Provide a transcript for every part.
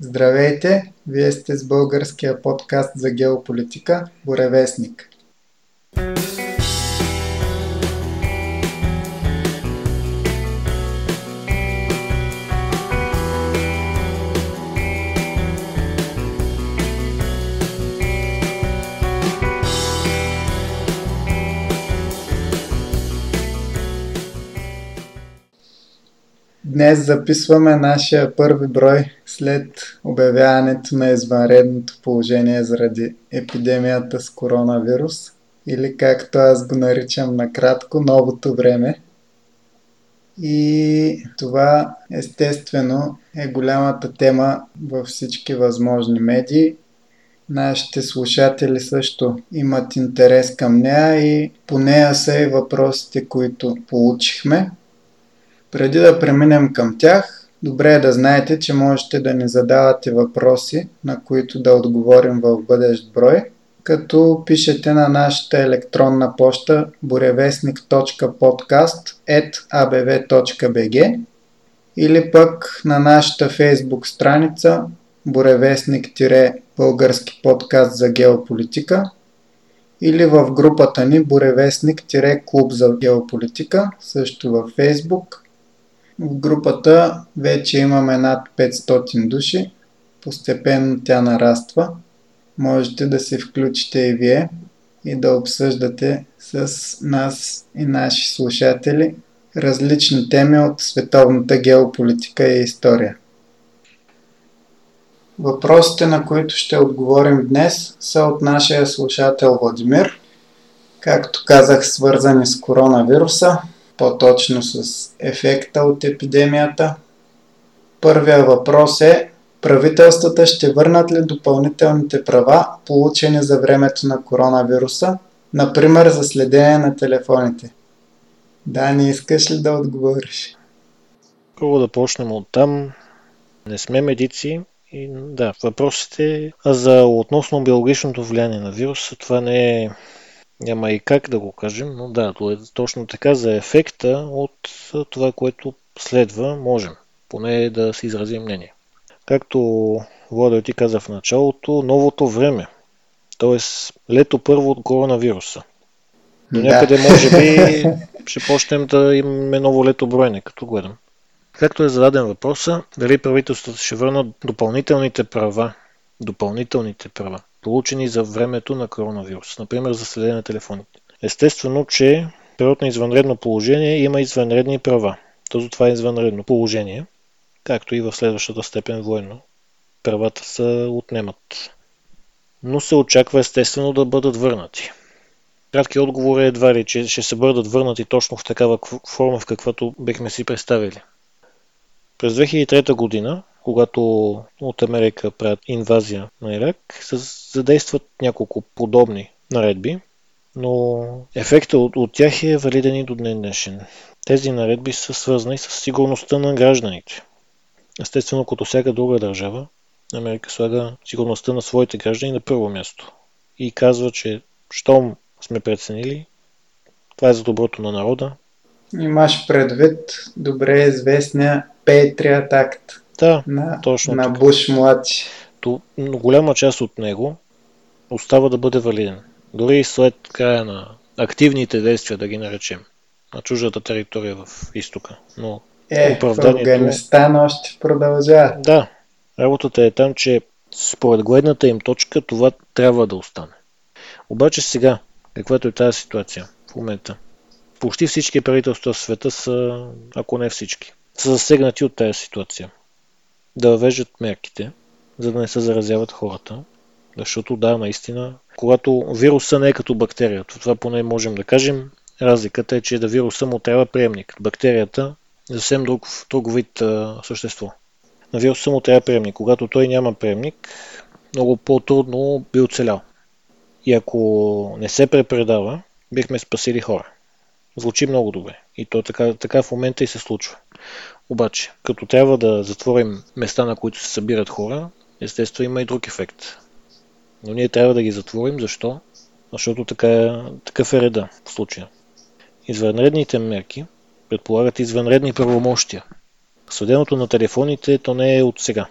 Здравейте! Вие сте с българския подкаст за геополитика Боревестник. Днес записваме нашия първи брой след обявяването на извънредното положение заради епидемията с коронавирус или както аз го наричам накратко новото време. И това естествено е голямата тема във всички възможни медии. Нашите слушатели също имат интерес към нея и по нея са и въпросите, които получихме. Преди да преминем към тях, добре е да знаете, че можете да ни задавате въпроси, на които да отговорим в бъдещ брой, като пишете на нашата електронна поща borevestnik.podcast.abv.bg или пък на нашата фейсбук страница Боревестник-български подкаст за геополитика или в групата ни Боревестник-клуб за геополитика, също във фейсбук в групата вече имаме над 500 души. Постепенно тя нараства. Можете да се включите и вие и да обсъждате с нас и наши слушатели различни теми от световната геополитика и история. Въпросите, на които ще отговорим днес, са от нашия слушател Владимир. Както казах, свързани с коронавируса, по-точно с ефекта от епидемията. Първия въпрос е правителствата ще върнат ли допълнителните права, получени за времето на коронавируса, например за следение на телефоните? Да, не искаш ли да отговориш? Първо да почнем от там. Не сме медици, и да, въпросите а за относно биологичното влияние на вируса, това не е няма и как да го кажем, но да, е точно така за ефекта от това, което следва, можем поне да си изразим мнение. Както Владо ти каза в началото, новото време, т.е. лето първо от коронавируса. До някъде да. може би ще почнем да имаме ново лето бройне, като гледам. Както е зададен въпроса, дали правителството ще върнат допълнителните права, допълнителните права получени за времето на коронавирус, например за следене на телефоните. Естествено, че период на извънредно положение има извънредни права. Този това е извънредно положение, както и в следващата степен военно. Правата се отнемат. Но се очаква естествено да бъдат върнати. Краткият отговор е едва ли, че ще се бъдат върнати точно в такава форма, в каквато бехме си представили. През 2003 година когато от Америка правят инвазия на Ирак, се задействат няколко подобни наредби, но ефектът от, от тях е валиден и до днес днешен. Тези наредби са свързани с сигурността на гражданите. Естествено, като всяка друга държава, Америка слага сигурността на своите граждани на първо място и казва, че щом сме преценили, това е за доброто на народа. Имаш предвид добре известния Patriot Act, да, на, точно на така. Буш младши. То, но голяма част от него остава да бъде валиден. Дори и след края на активните действия, да ги наречем, на чуждата територия в изтока. Но е, оправданието... Афганистан още продължава. Да, работата е там, че според гледната им точка това трябва да остане. Обаче сега, каквато е тази ситуация в момента, почти всички правителства в света са, ако не всички, са засегнати от тази ситуация да въвеждат мерките, за да не се заразяват хората. Защото да, наистина, когато вируса не е като бактерия, това поне можем да кажем, разликата е, че да вируса му трябва приемник. Бактерията е съвсем друг, друг вид а, същество. На вируса му трябва приемник. Когато той няма приемник, много по-трудно би оцелял. И ако не се препредава, бихме спасили хора. Звучи много добре. И то така, така в момента и се случва. Обаче, като трябва да затворим места, на които се събират хора, естествено има и друг ефект. Но ние трябва да ги затворим. Защо? Защото така, такъв е реда в случая. Извънредните мерки предполагат извънредни правомощия. Следеното на телефоните то не е от сега.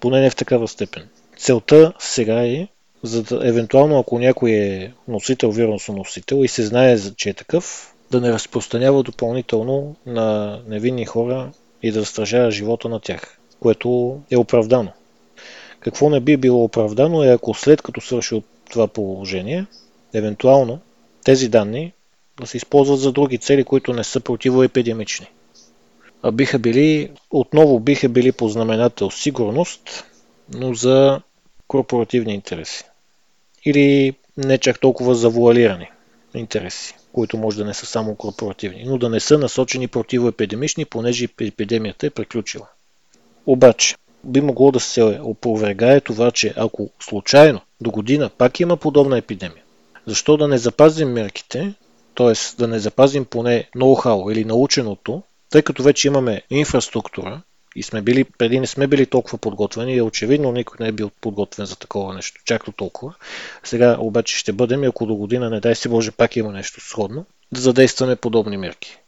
Поне не в такава степен. Целта сега е, за да, евентуално ако някой е носител, вирусоносител и се знае, че е такъв, да не разпространява допълнително на невинни хора и да стражава живота на тях, което е оправдано. Какво не би било оправдано е ако след като свърши това положение, евентуално тези данни да се използват за други цели, които не са противоепидемични. А биха били, отново биха били по знаменател сигурност, но за корпоративни интереси. Или не чак толкова завуалирани интереси, които може да не са само корпоративни, но да не са насочени противоепидемични, понеже епидемията е приключила. Обаче, би могло да се опровергае това, че ако случайно до година пак има подобна епидемия, защо да не запазим мерките, т.е. да не запазим поне ноу-хау или наученото, тъй като вече имаме инфраструктура и сме били, преди не сме били толкова подготвени и очевидно никой не е бил подготвен за такова нещо, чак до толкова. Сега обаче ще бъдем и ако до година, не дай се Боже, пак има нещо сходно, да задействаме подобни мерки.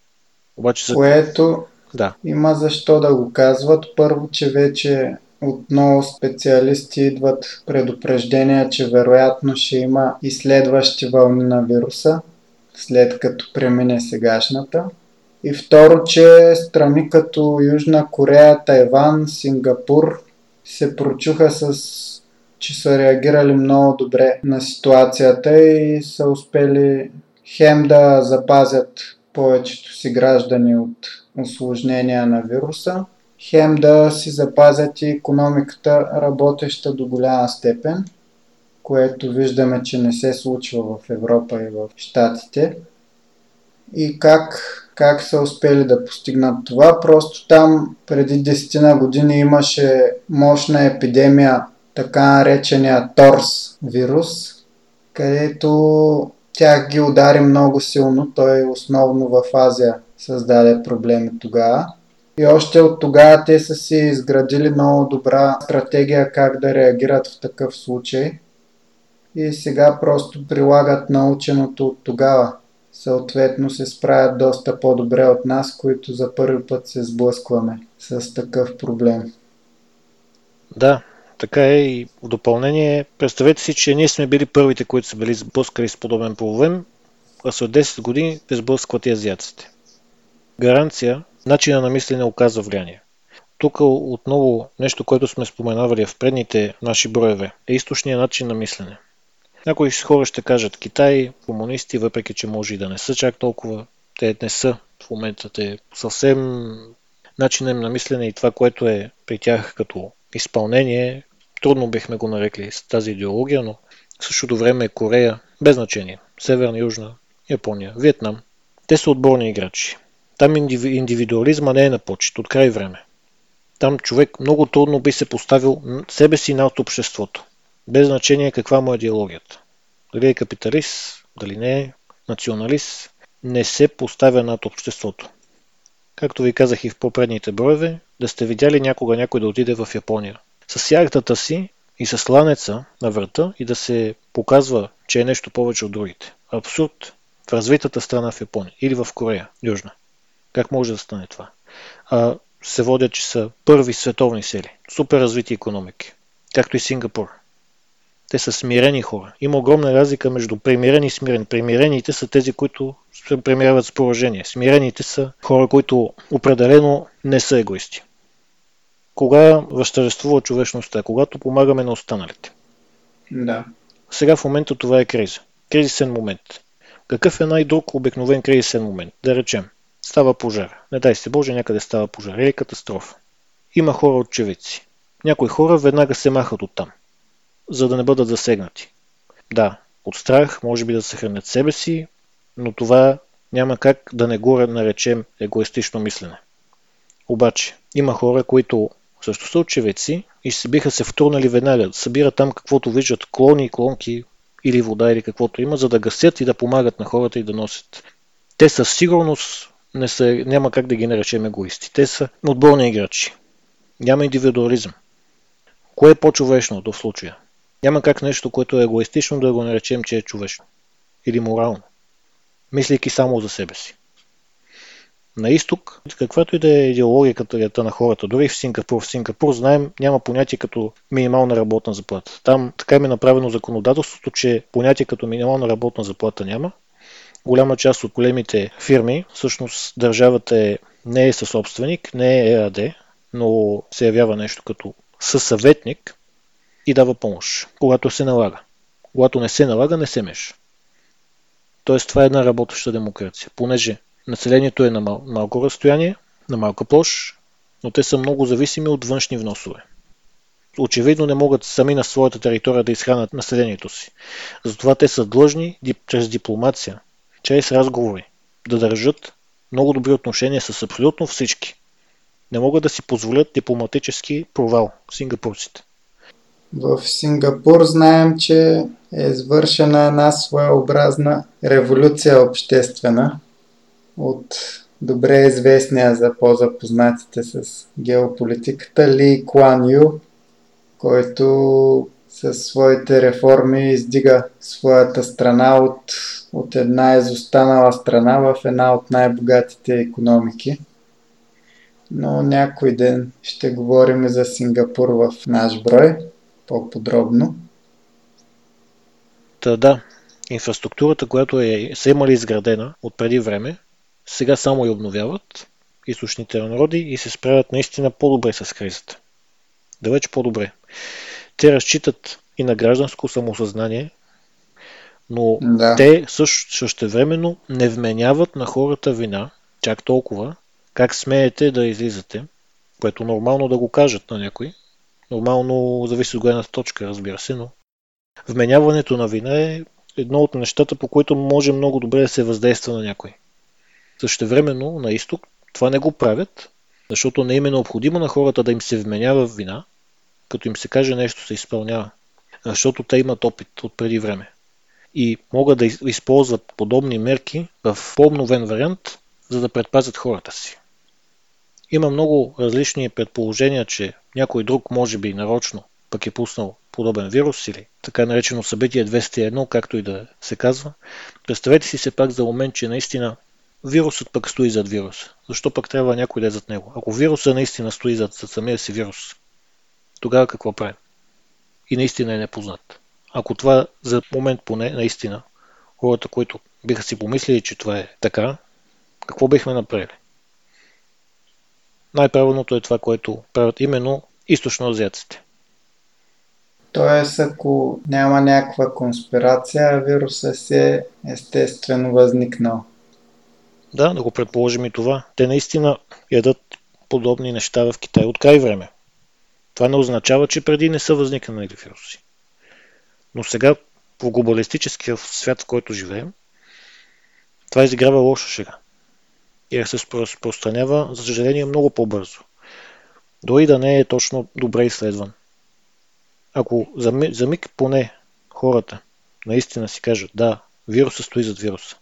Обаче за... Което да. Има защо да го казват. Първо, че вече отново специалисти идват предупреждения, че вероятно ще има и следващи вълни на вируса, след като премине сегашната. И второ, че страни като Южна Корея, Тайван, Сингапур се прочуха с че са реагирали много добре на ситуацията и са успели хем да запазят повечето си граждани от осложнения на вируса, хем да си запазят и економиката работеща до голяма степен, което виждаме, че не се случва в Европа и в Штатите. И как, как са успели да постигнат това? Просто там преди 10 на години имаше мощна епидемия, така наречения торс вирус, където тях ги удари много силно. Той основно в Азия създаде проблеми тогава. И още от тогава те са си изградили много добра стратегия как да реагират в такъв случай. И сега просто прилагат наученото от тогава. Съответно се справят доста по-добре от нас, които за първи път се сблъскваме с такъв проблем. Да, така е и в допълнение. Представете си, че ние сме били първите, които са били сблъскали с подобен проблем, а след 10 години те сблъскват и азиаците. Гаранция, начина на мислене оказва влияние. Тук отново нещо, което сме споменавали в предните наши броеве, е източния начин на мислене. Някои хора ще кажат Китай, комунисти, въпреки че може и да не са чак толкова, те не са в момента. Те съвсем начинът на мислене и това, което е при тях като изпълнение, трудно бихме го нарекли с тази идеология, но в същото време е Корея, без значение, Северна, Южна, Япония, Виетнам. Те са отборни играчи. Там индивидуализма не е на почет от край време. Там човек много трудно би се поставил себе си над обществото, без значение каква му е идеологията. Дали е капиталист, дали не е националист, не се поставя над обществото. Както ви казах и в попредните броеве, да сте видяли някога някой да отиде в Япония. С яхтата си и с ланеца на врата и да се показва, че е нещо повече от другите. Абсурд в развитата страна в Япония или в Корея, Южна. Как може да стане това? А, се водят, че са първи световни сили, супер развити економики, както и Сингапур. Те са смирени хора. Има огромна разлика между примирени и смирени. Примирените са тези, които се премиряват с поражение. Смирените са хора, които определено не са егоисти. Кога възтържествува човечността? Когато помагаме на останалите. Да. Сега в момента това е криза. Кризисен момент. Какъв е най-друг обикновен кризисен момент? Да речем, Става пожар. Не дай се Боже, някъде става пожар или катастрофа. Има хора очевидци. Някои хора веднага се махат оттам, за да не бъдат засегнати. Да, от страх може би да съхранят себе си, но това няма как да не го наречем егоистично мислене. Обаче, има хора, които също са очевидци и се биха се втурнали веднага, събират там каквото виждат, клони, клонки или вода или каквото има, за да гасят и да помагат на хората и да носят. Те със сигурност не са, няма как да ги наречем егоисти. Те са отборни играчи. Няма индивидуализъм. Кое е по-човешното в случая? Няма как нещо, което е егоистично, да го наречем, че е човечно. Или морално. Мислейки само за себе си. На изток, каквато и да е идеологията на хората, дори в Сингапур, в Сингапур знаем, няма понятие като минимална работна заплата. Там така ми е направено законодателството, че понятие като минимална работна заплата няма. Голяма част от големите фирми, всъщност държавата е, не е съсобственик, не е ЕАД, но се явява нещо като съсъветник и дава помощ, когато се налага. Когато не се налага, не се меша. Тоест това е една работеща демокрация, понеже населението е на мал- малко разстояние, на малка площ, но те са много зависими от външни вносове. Очевидно не могат сами на своята територия да изхранят населението си. Затова те са длъжни чрез дипломация, чрез разговори, да държат много добри отношения с абсолютно всички. Не могат да си позволят дипломатически провал сингапурците. В Сингапур знаем, че е извършена една своеобразна революция обществена от добре известния за по-запознатите с геополитиката Ли Куан Ю, който със своите реформи издига своята страна от, от една изостанала страна в една от най-богатите економики. Но някой ден ще говорим за Сингапур в наш брой по-подробно. Та да, инфраструктурата, която е, са имали изградена от преди време, сега само я обновяват източните народи и се справят наистина по-добре с кризата. Далеч по-добре. Те разчитат и на гражданско самосъзнание, но да. те също, същевременно не вменяват на хората вина, чак толкова, как смеете да излизате, което нормално да го кажат на някой, Нормално зависи от гледната точка, разбира се, но вменяването на вина е едно от нещата, по които може много добре да се въздейства на някой. Същевременно на изток това не го правят, защото не им е необходимо на хората да им се вменява вина, като им се каже нещо се изпълнява, защото те имат опит от преди време и могат да използват подобни мерки в по-обновен вариант, за да предпазят хората си. Има много различни предположения, че някой друг може би нарочно пък е пуснал подобен вирус или така наречено събитие 201, както и да се казва. Представете си се пак за момент, че наистина вирусът пък стои зад вируса. Защо пък трябва някой да е зад него? Ако вируса наистина стои зад, зад самия си вирус, тогава какво правим? И наистина е непознат. Ако това за момент поне, наистина, хората, които биха си помислили, че това е така, какво бихме направили? Най-правилното е това, което правят именно източноазиаците. Тоест, ако няма някаква конспирация, вируса си е естествено възникнал. Да, да го предположим и това. Те наистина ядат подобни неща в Китай от край време. Това не означава, че преди не са възникнали вируси. Но сега, в глобалистическия свят, в който живеем, това изиграва лоша шега и се разпространява, за съжаление, много по-бързо. Дори да не е точно добре изследван. Ако за, за миг поне хората наистина си кажат, да, вируса стои зад вируса.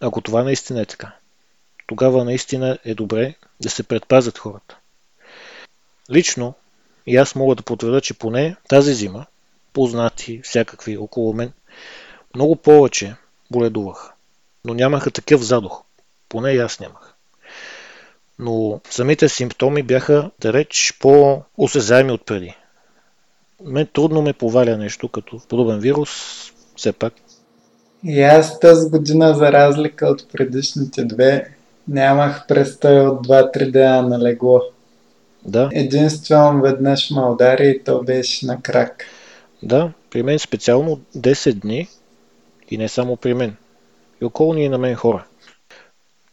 Ако това наистина е така, тогава наистина е добре да се предпазят хората. Лично и аз мога да потвърда, че поне тази зима, познати всякакви около мен, много повече боледувах, но нямаха такъв задух. Поне и аз нямах. Но самите симптоми бяха далеч по-осезаеми от преди. Мен трудно ме поваля нещо като подобен вирус, все пак. И аз тази година, за разлика от предишните две, нямах престой от 2-3 дена на легло. Да. Единствено веднъж ме удари и то беше на крак. Да, при мен специално 10 дни и не само при мен. И около и на мен хора.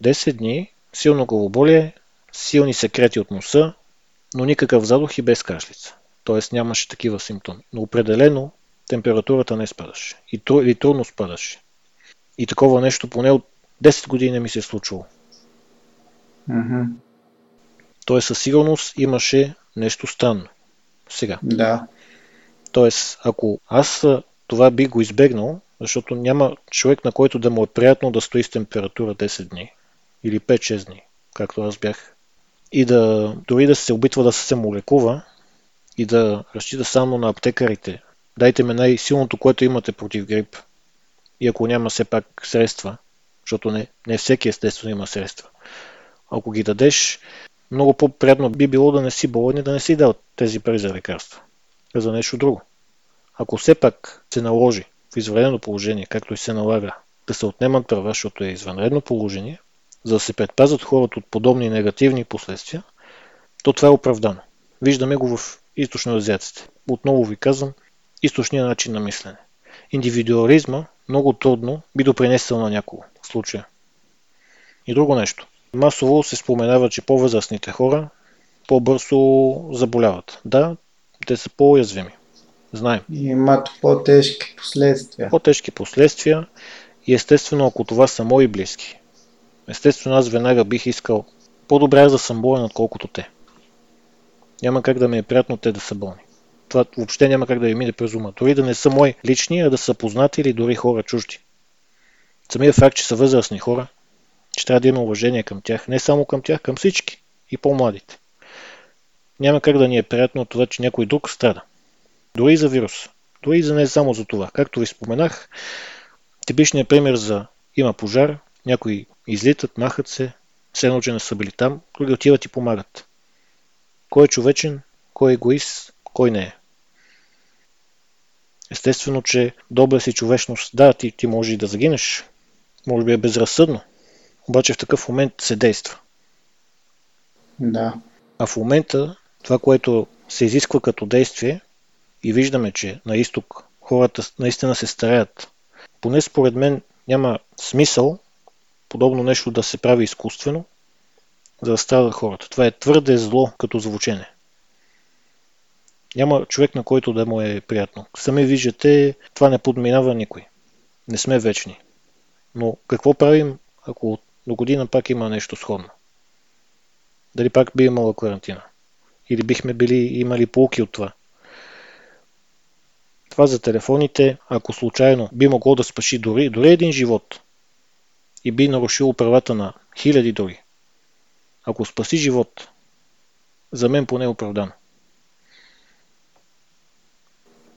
10 дни, силно главоболие, силни секрети от носа, но никакъв задух и без кашлица. Тоест нямаше такива симптоми. Но определено температурата не спадаше. И, тру, или трудно спадаше. И такова нещо поне от 10 години не ми се е случило. Mm-hmm. Тоест със сигурност имаше нещо странно. Сега. Да. Тоест, ако аз това би го избегнал, защото няма човек, на който да му е приятно да стои с температура 10 дни или 5-6 дни, както аз бях. И да дори да се опитва да се самолекува и да разчита само на аптекарите. Дайте ме най-силното, което имате против грип. И ако няма все пак средства, защото не, не всеки естествено има средства. Ако ги дадеш, много по-приятно би било да не си болен и да не си дал тези пари за лекарства, а за нещо друго. Ако все пак се наложи в извънредно положение, както и се налага, да се отнемат права, защото е извънредно положение, за да се предпазят хората от подобни негативни последствия, то това е оправдано. Виждаме го в източноазиатците. Отново ви казвам, източния начин на мислене. Индивидуализма много трудно би допринесъл на някого в случая. И друго нещо. Масово се споменава, че по-възрастните хора по-бързо заболяват. Да, те са по-уязвими. Знаем. И имат по-тежки последствия. По-тежки последствия и естествено, ако това са мои близки. Естествено, аз веднага бих искал по-добре аз да съм болен, отколкото те. Няма как да ми е приятно те да са болни. Това въобще няма как да ви мине през ума. Дори да не са мои лични, а да са познати или дори хора чужди. Самият факт, че са възрастни хора, че трябва да има уважение към тях. Не само към тях, към всички. И по-младите. Няма как да ни е приятно от това, че някой друг страда. Дори и за вируса. Дори и за не само за това. Както ви споменах, типичният пример за има пожар, някои излитат, махат се, все едно, че не са били там, други отиват и помагат. Кой е човечен, кой е егоист, кой не е. Естествено, че добра си човечност, да, ти, ти може и да загинеш, може би е безразсъдно, обаче в такъв момент се действа. Да. А в момента това, което се изисква като действие, и виждаме, че на изток хората наистина се стараят. Поне според мен няма смисъл подобно нещо да се прави изкуствено, за да страдат хората. Това е твърде зло като звучене. Няма човек, на който да му е приятно. Сами виждате, това не подминава никой. Не сме вечни. Но какво правим, ако до година пак има нещо сходно? Дали пак би имала карантина? Или бихме били имали полки от това? Това за телефоните, ако случайно би могло да спаши дори, дори един живот и би нарушило правата на хиляди дори. Ако спаси живот, за мен поне е оправдано.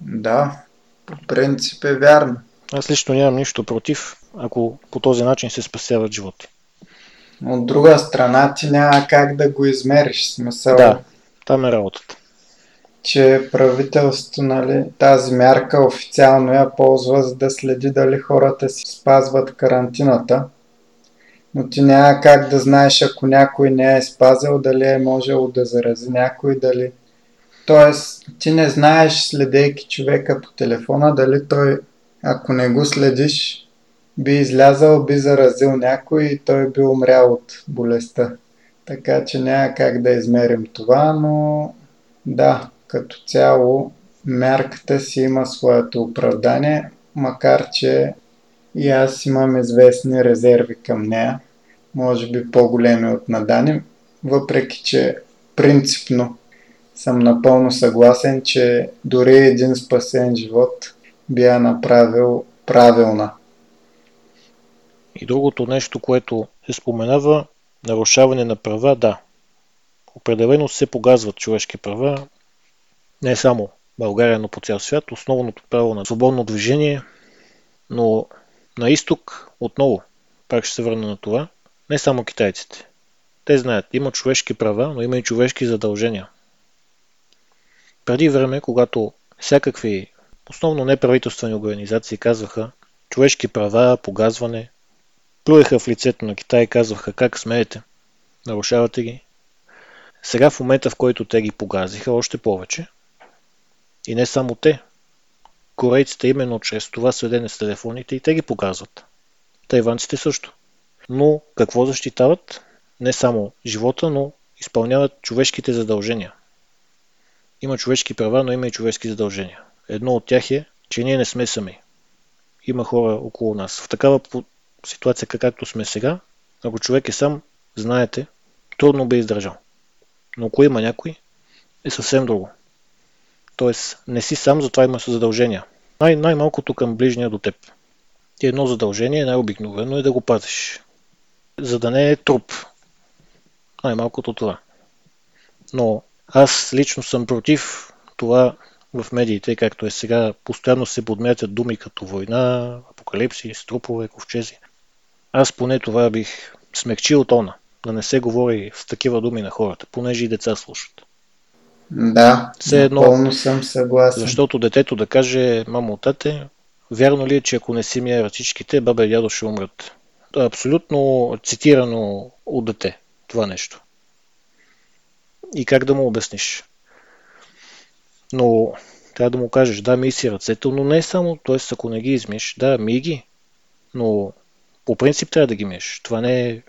Да, по принцип е вярно. Аз лично нямам нищо против, ако по този начин се спасяват животи. От друга страна ти няма как да го измериш. Смисъл, Да, там е работата. че правителството, нали, тази мярка официално я ползва, за да следи дали хората си спазват карантината. Но ти няма как да знаеш, ако някой не е спазил, дали е можело да зарази някой, дали... Тоест, ти не знаеш, следейки човека по телефона, дали той, ако не го следиш, би излязал, би заразил някой и той би умрял от болестта. Така че няма как да измерим това, но да, като цяло мярката си има своето оправдание, макар че и аз имам известни резерви към нея, може би по-големи от надани, въпреки че принципно съм напълно съгласен, че дори един спасен живот би я направил правилна. И другото нещо, което се споменава, нарушаване на права, да. Определено се погазват човешки права, не само България, но по цял свят. Основното право на свободно движение, но на изток отново, пак ще се върна на това, не само китайците. Те знаят, има човешки права, но има и човешки задължения. Преди време, когато всякакви, основно неправителствени организации казваха човешки права, погазване, плюеха в лицето на Китай и казваха как смеете, нарушавате ги. Сега в момента, в който те ги погазиха още повече, и не само те, корейците именно чрез това следене с телефоните и те ги показват. Тайванците също. Но какво защитават? Не само живота, но изпълняват човешките задължения. Има човешки права, но има и човешки задължения. Едно от тях е, че ние не сме сами. Има хора около нас. В такава ситуация, както сме сега, ако човек е сам, знаете, трудно би издържал. Но ако има някой, е съвсем друго. Тоест, не си сам, затова имаш задължения. Най- най-малкото към ближния до теб. И едно задължение, най-обикновено е да го пазиш. За да не е труп. Най-малкото това. Но аз лично съм против това в медиите, както е сега, постоянно се подмятат думи като война, апокалипси, струпове, ковчези. Аз поне това бих смекчил тона. да не се говори с такива думи на хората, понеже и деца слушат. Да, Все едно, напълно съм съгласен. Защото детето да каже, мамо, тате, вярно ли е, че ако не си мия ръчичките, баба и дядо ще умрат? Е абсолютно цитирано от дете, това нещо. И как да му обясниш? Но трябва да му кажеш, да, ми си ръцете, но не само, т.е. ако не ги измиеш, да, ми ги, но по принцип трябва да ги миеш. Това не е...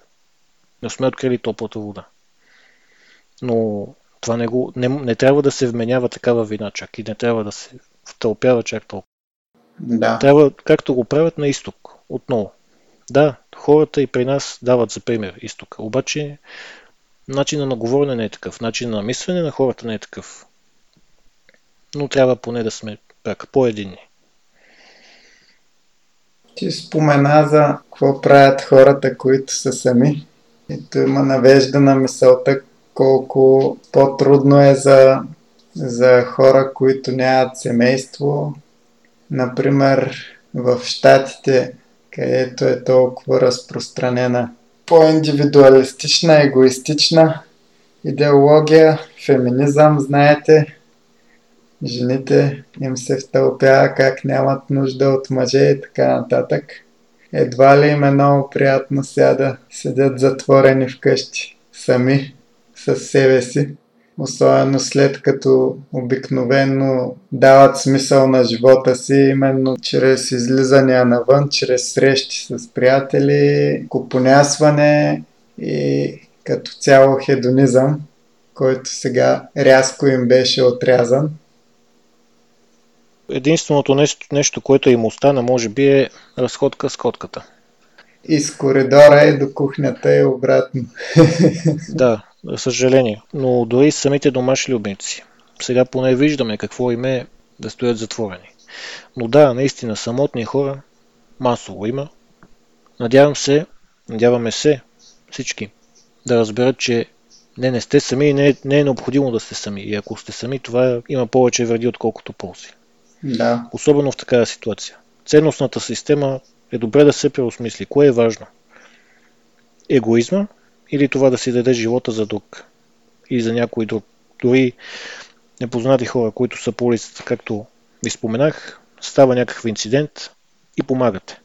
Не сме открили топлата вода. Но това не, го, не, не трябва да се вменява такава вина чак и не трябва да се втълпява чак толкова. Да. Трябва, както го правят на изток, отново. Да, хората и при нас дават за пример изток. Обаче начина на говорене не е такъв, начинът на мислене на хората не е такъв. Но трябва поне да сме пак по-единни. Ти спомена за какво правят хората, които са сами. И то има навежда на мисълта колко по-трудно е за, за хора, които нямат семейство. Например, в Штатите, където е толкова разпространена по-индивидуалистична, егоистична идеология, феминизъм, знаете, жените им се втълпява как нямат нужда от мъже и така нататък. Едва ли им е много приятно сега да седят затворени вкъщи, сами, с себе си. Особено след като обикновено дават смисъл на живота си, именно чрез излизания навън, чрез срещи с приятели, купонясване и като цяло хедонизъм, който сега рязко им беше отрязан единственото нещо, нещо, което им остана, може би, е разходка с котката. И с коридора и до кухнята и обратно. да, за съжаление. Но дори самите домашни любимци. Сега поне виждаме какво им е да стоят затворени. Но да, наистина, самотни хора масово има. Надявам се, надяваме се всички да разберат, че не, не сте сами и не е, не е необходимо да сте сами. И ако сте сами, това има повече вреди, отколкото ползи. Да. Особено в такава ситуация. Ценностната система е добре да се преосмисли. Кое е важно? Егоизма или това да си даде живота за друг? И за някой друг. Дори непознати хора, които са по улицата, както ви споменах, става някакъв инцидент и помагате.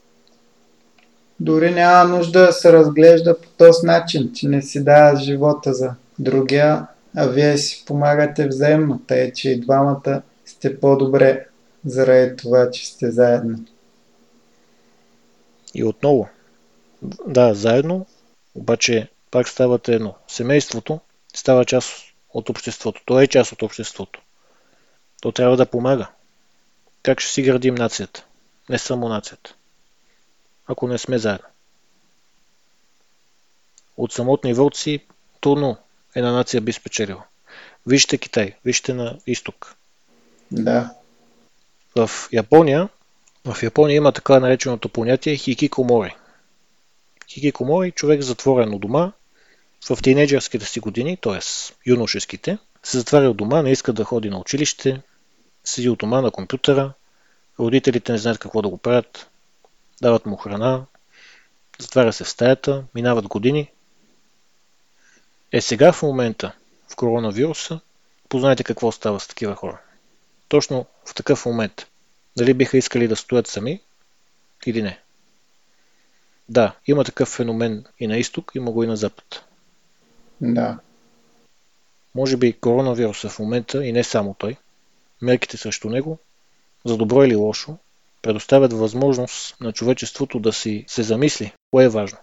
Дори няма нужда да се разглежда по този начин, че не си дава живота за другия, а вие си помагате взаимно, тъй че и двамата сте по-добре заради това, че сте заедно. И отново, да, заедно, обаче пак ставате едно. Семейството става част от обществото. То е част от обществото. То трябва да помага. Как ще си градим нацията? Не само нацията. Ако не сме заедно. От самотни вълци трудно една нация би спечелила. Вижте Китай, вижте на изток. Да. В Япония, в Япония има така нареченото понятие хикикомори. Хикикомори, човек затворен у дома, в тинейджърските си години, т.е. юношеските, се затваря от дома, не иска да ходи на училище, седи от дома на компютъра, родителите не знаят какво да го правят, дават му храна, затваря се в стаята, минават години. Е сега в момента, в коронавируса, познайте какво става с такива хора точно в такъв момент. Дали биха искали да стоят сами или не. Да, има такъв феномен и на изток, има го и на запад. Да. Може би коронавируса в момента и не само той, мерките срещу него, за добро или лошо, предоставят възможност на човечеството да си се замисли, кое е важно.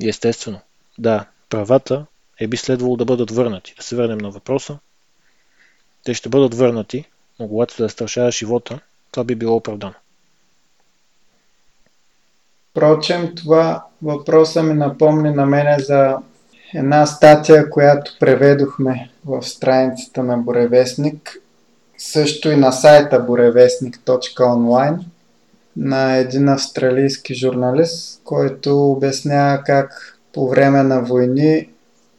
И естествено, да, правата е би следвало да бъдат върнати. Да се върнем на въпроса те ще бъдат върнати, но когато се застрашава живота, това би било оправдано. Впрочем, това въпроса ми напомни на мене за една статия, която преведохме в страницата на Боревестник, също и на сайта borevestnik.online на един австралийски журналист, който обяснява как по време на войни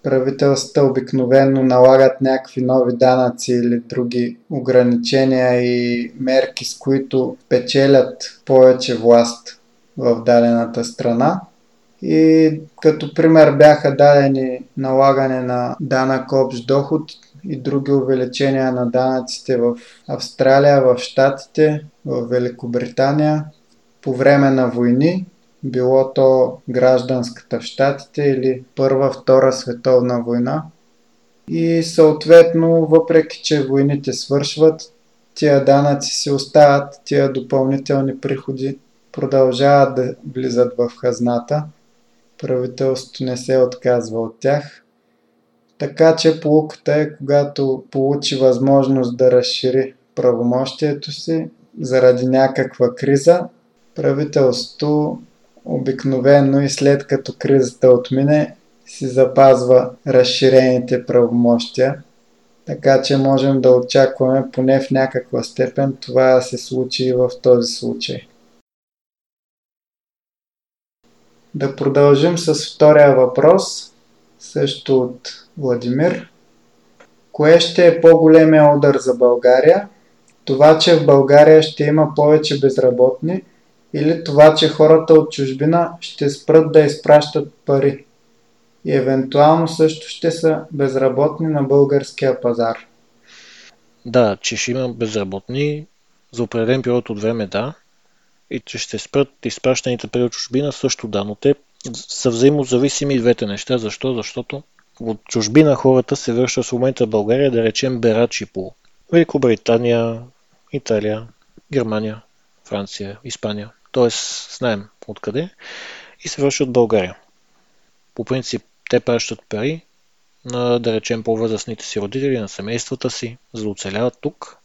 правителствата обикновено налагат някакви нови данъци или други ограничения и мерки, с които печелят повече власт в дадената страна. И като пример бяха дадени налагане на данък общ доход и други увеличения на данъците в Австралия, в Штатите, в Великобритания по време на войни, било то гражданската в Штатите или Първа, Втора световна война. И съответно, въпреки че войните свършват, тия данъци си остават, тия допълнителни приходи продължават да влизат в хазната. Правителството не се отказва от тях. Така че полуката е, когато получи възможност да разшири правомощието си заради някаква криза, правителството обикновено и след като кризата отмине, си запазва разширените правомощия. Така че можем да очакваме поне в някаква степен това да се случи и в този случай. Да продължим с втория въпрос, също от Владимир. Кое ще е по-големия удар за България? Това, че в България ще има повече безработни или това, че хората от чужбина ще спрат да изпращат пари и евентуално също ще са безработни на българския пазар? Да, че ще има безработни за определен период от време, да. И че ще спрат изпращаните пари от чужбина също да, но те са взаимозависими двете неща. Защо? Защото от чужбина хората се връщат в момента в България, да речем, берачи по Великобритания, Италия, Германия, Франция, Испания. Тоест, знаем откъде. И се връщат в България. По принцип, те пращат пари на, да речем, по-възрастните си родители, на семействата си, за да оцеляват тук.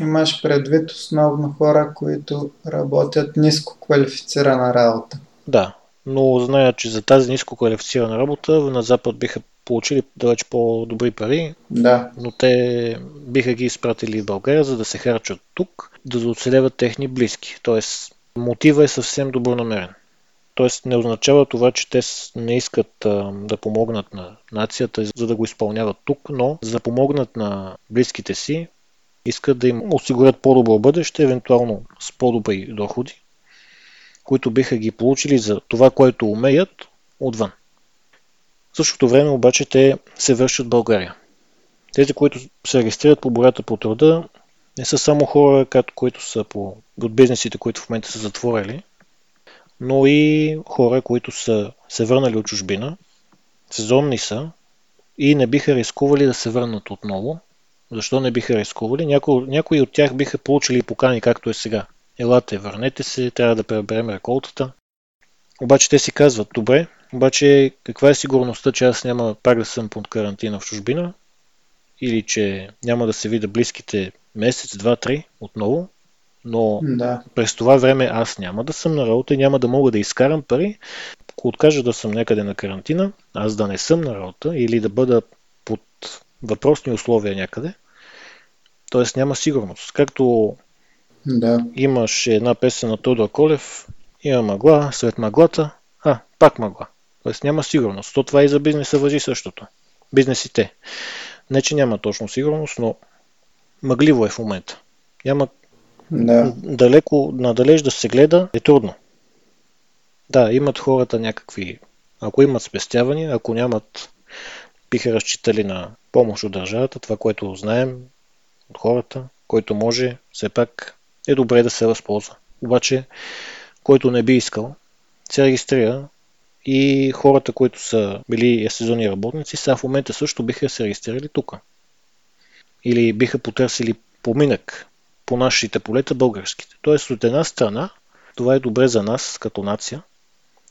Имаш предвид основно хора, които работят ниско квалифицирана работа. Да, но знаят, че за тази ниско квалифицирана работа на Запад биха получили далеч по-добри пари, да. но те биха ги изпратили в България, за да се харчат тук, да оцеляват техни близки. Тоест, мотива е съвсем добронамерен. Тоест, не означава това, че те не искат а, да помогнат на нацията, за да го изпълняват тук, но за да помогнат на близките си, искат да им осигурят по-добро бъдеще, евентуално с по-добри доходи, които биха ги получили за това, което умеят отвън. В същото време обаче те се вършат в България. Тези, които се регистрират по бората по труда, не са само хора, които са по, от бизнесите, които в момента са затворили, но и хора, които са се върнали от чужбина, сезонни са и не биха рискували да се върнат отново. Защо не биха рискували? Някои, някои от тях биха получили покани, както е сега. Елате, върнете се, трябва да преберем реколтата. Обаче те си казват, добре, обаче каква е сигурността, че аз няма пак да съм под карантина в чужбина? Или че няма да се видя близките месец, два, три отново? Но да. през това време аз няма да съм на работа и няма да мога да изкарам пари. Ако откажа да съм някъде на карантина, аз да не съм на работа или да бъда под въпросни условия някъде, т.е. няма сигурност. Както да. имаш една песен на Тодор Колев, има мъгла, след мъглата, а, пак мъгла. Тоест няма сигурност. То това и за бизнеса въжи същото. Бизнесите. Не, че няма точно сигурност, но мъгливо е в момента. Няма да. далеко, надалеж да се гледа е трудно. Да, имат хората някакви, ако имат спестявания, ако нямат, биха разчитали на помощ от държавата, това, което знаем от хората, който може, все пак е добре да се възползва. Обаче, който не би искал, се регистрира и хората, които са били сезонни работници, сега в момента също биха се регистрирали тук. Или биха потърсили поминък по нашите полета българските. Тоест от една страна, това е добре за нас като нация,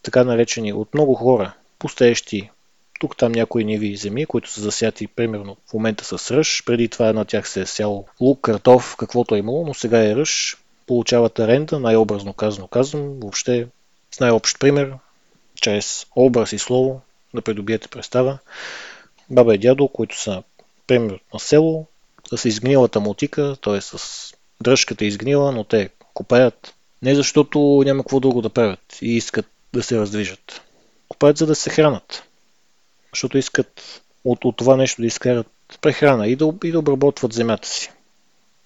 така наречени от много хора, пустеещи тук там някои ниви земи, които са засяти примерно в момента с ръж. Преди това на тях се е сяло лук, картоф, каквото е имало, но сега е ръж. Получават аренда, най-образно казано казвам, въобще с най-общ пример, чрез образ и слово да придобиете представа. Баба и дядо, които са пример на село, с изгнилата мотика, т.е. с дръжката изгнила, но те копаят не защото няма какво друго да правят и искат да се раздвижат. Копаят за да се хранат. Защото искат от, от това нещо да изкарат прехрана и да, и да обработват земята си.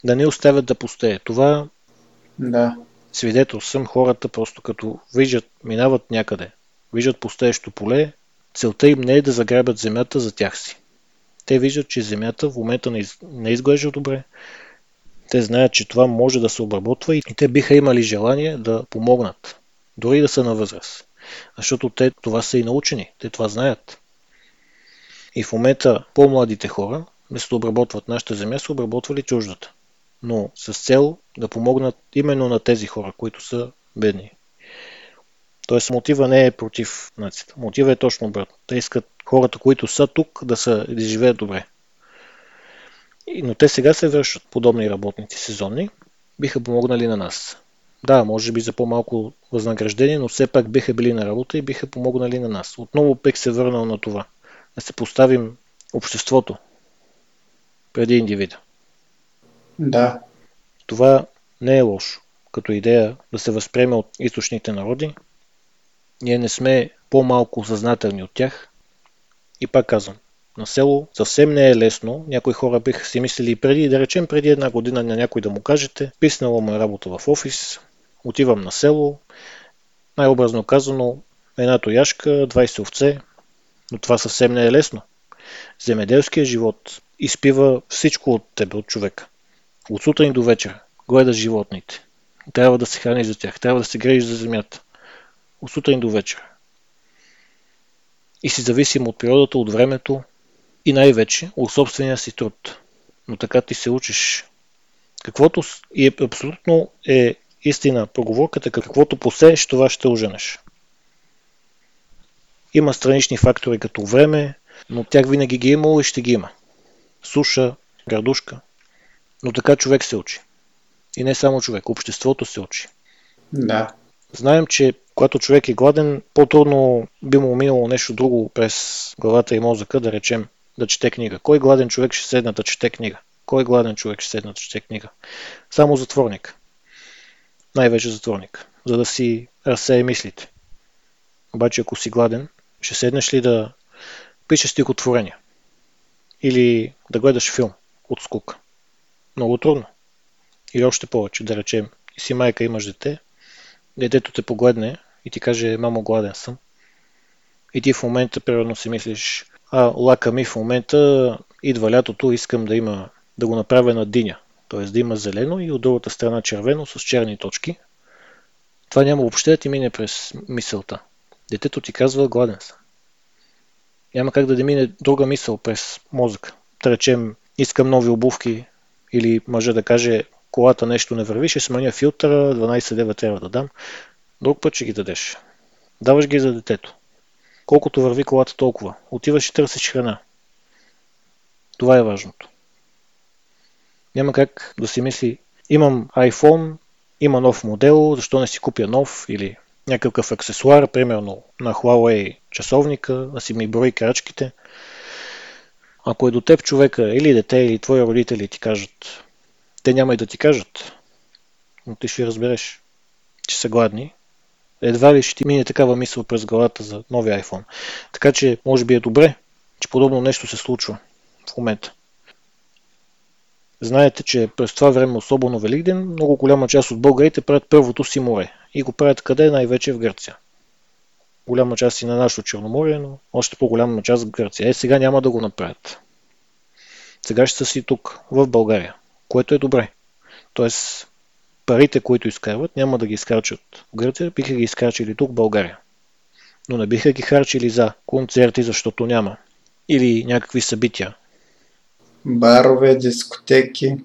Да не оставят да пустее. Това да. свидетел съм хората просто като виждат, минават някъде виждат пустеещо поле, целта им не е да заграбят земята за тях си. Те виждат, че земята в момента не, из... не изглежда добре. Те знаят, че това може да се обработва и те биха имали желание да помогнат, дори да са на възраст. Защото те това са и научени, те това знаят. И в момента по-младите хора, вместо да обработват нашата земя, са обработвали чуждата. Но с цел да помогнат именно на тези хора, които са бедни. Тоест мотива не е против нацията. Мотива е точно обратно. Те искат хората, които са тук, да, са, да живеят добре. Но те сега се връщат подобни работници сезонни, биха помогнали на нас. Да, може би за по-малко възнаграждение, но все пак биха били на работа и биха помогнали на нас. Отново пек се върнал на това. Да се поставим обществото преди индивида. Да. Това не е лошо като идея да се възприеме от източните народи. Ние не сме по-малко съзнателни от тях. И пак казвам, на село съвсем не е лесно. Някои хора биха си мислили преди, да речем преди една година на някой да му кажете, писнала му е работа в офис, отивам на село, най-образно казано, една тояшка, 20 овце, но това съвсем не е лесно. Земеделският живот изпива всичко от тебе, от човека. От сутрин до вечер гледаш животните. Трябва да се храниш за тях, трябва да се грежиш за земята. От сутрин до вечер. И си зависим от природата, от времето и най-вече от собствения си труд. Но така ти се учиш. Каквото и е абсолютно е истина проговорката, каквото посееш, това ще оженеш. Има странични фактори като време, но тях винаги ги е имало и ще ги има. Суша, градушка. Но така човек се учи. И не само човек, обществото се учи. Да. Знаем, че когато човек е гладен, по-трудно би му минало нещо друго през главата и мозъка, да речем, да чете книга. Кой гладен човек ще седна да чете книга? Кой гладен човек ще седна да чете книга? Само затворник. Най-вече затворник. За да си разсее мислите. Обаче ако си гладен, ще седнеш ли да пишеш стихотворения? Или да гледаш филм от скука? Много трудно. Или още повече, да речем, и си майка имаш дете, детето те погледне и ти каже, мамо, гладен съм. И ти в момента, примерно, си мислиш, а, лака ми в момента идва лятото, искам да има, да го направя на диня. Т.е. да има зелено и от другата страна червено с черни точки. Това няма въобще да ти мине през мисълта. Детето ти казва, гладен съм. Няма как да да мине друга мисъл през мозъка. Да речем, искам нови обувки или мъжа да каже, колата нещо не върви, ще сменя филтъра, 12 лева трябва да дам. Друг път ще ги дадеш. Даваш ги за детето. Колкото върви колата толкова. Отиваш и търсиш храна. Това е важното. Няма как да си мисли, имам iPhone, има нов модел, защо не си купя нов или някакъв аксесуар, примерно на Huawei часовника, да си ми брои крачките. Ако е до теб човека или дете, или твои родители ти кажат, те няма и да ти кажат, но ти ще разбереш, че са гладни. Едва ли ще ти мине такава мисъл през главата за новия iPhone. Така че, може би е добре, че подобно нещо се случва в момента. Знаете, че през това време, особено Великден, много голяма част от българите правят първото си море. И го правят къде? Най-вече в Гърция. Голяма част и на нашото Черноморие, но още по-голяма част в Гърция. Е, сега няма да го направят. Сега ще са си тук, в България което е добре. Тоест, парите, които изкарват, няма да ги изкарчат в Гърция, биха ги изкарчили тук в България. Но не биха ги харчили за концерти, защото няма. Или някакви събития. Барове, дискотеки.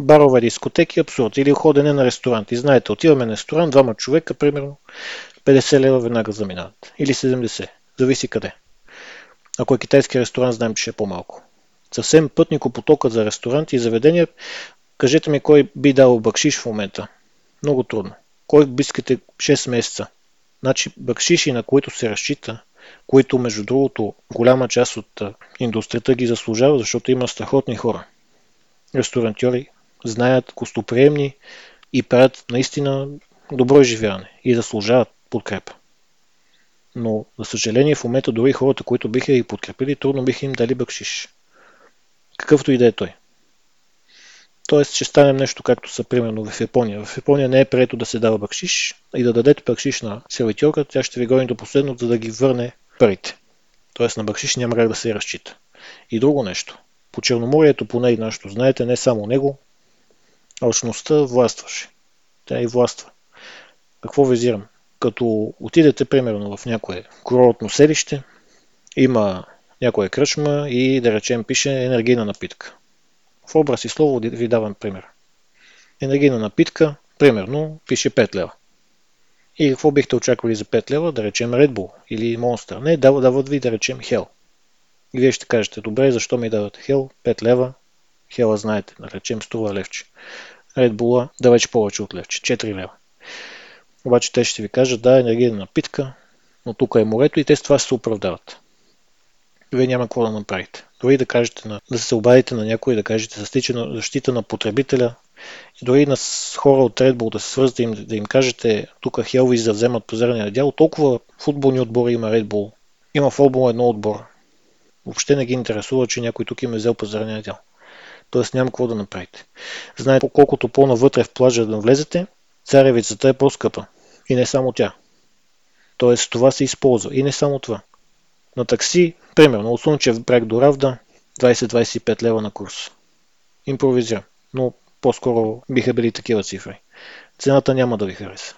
Барове, дискотеки, абсурд. Или ходене на ресторант. И знаете, отиваме на ресторант, двама човека, примерно, 50 лева веднага заминават. Или 70. Зависи къде. Ако е китайски ресторант, знаем, че ще е по-малко съвсем пътникопотока за ресторанти и заведения, кажете ми кой би дал бакшиш в момента. Много трудно. Кой би искате 6 месеца? Значи бакшиши, на които се разчита, които между другото голяма част от индустрията ги заслужава, защото има страхотни хора. Ресторантьори знаят, гостоприемни и правят наистина добро изживяване и заслужават подкрепа. Но, за съжаление, в момента дори хората, които биха ги подкрепили, трудно биха им дали бакшиш какъвто и да е той. Тоест ще станем нещо както са примерно в Япония. В Япония не е прието да се дава бакшиш и да дадете бакшиш на сервитьорка, тя ще ви гони до последно, за да ги върне парите. Тоест на бакшиш няма как да се разчита. И друго нещо. По Черноморието, поне и нашето, знаете, не само него, алчността властваше. Тя и властва. Какво визирам? Като отидете, примерно, в някое курортно селище, има някоя кръчма и, да речем, пише енергийна напитка. В образ и слово ви давам пример. Енергийна напитка, примерно, пише 5 лева. И какво бихте очаквали за 5 лева? Да речем Red Bull или Monster. Не, дават ви да речем Hell. И вие ще кажете, добре, защо ми давате Hell? 5 лева. Хела знаете, да речем струва левче. Red Bull вече повече от левче. 4 лева. Обаче те ще ви кажат, да, енергийна напитка, но тук е морето и те с това се оправдават. Вие няма какво да направите. Дори да кажете на, да се обадите на някой, да кажете защита, защита на потребителя, и дори на хора от Red Bull да се свързате им, да им кажете тук Хелвис да вземат пазарния дял, толкова футболни отбори има Red Bull. Има Формула едно отбор. Въобще не ги интересува, че някой тук им е взел пазарния дял. Тоест няма какво да направите. Знаете, колкото по-навътре в плажа да влезете, царевицата е по-скъпа. И не само тя. Тоест това се използва. И не само това. На такси, примерно от Слънчев бряг до Равда, 20-25 лева на курс. Импровизирам. Но по-скоро биха били такива цифри. Цената няма да ви хареса.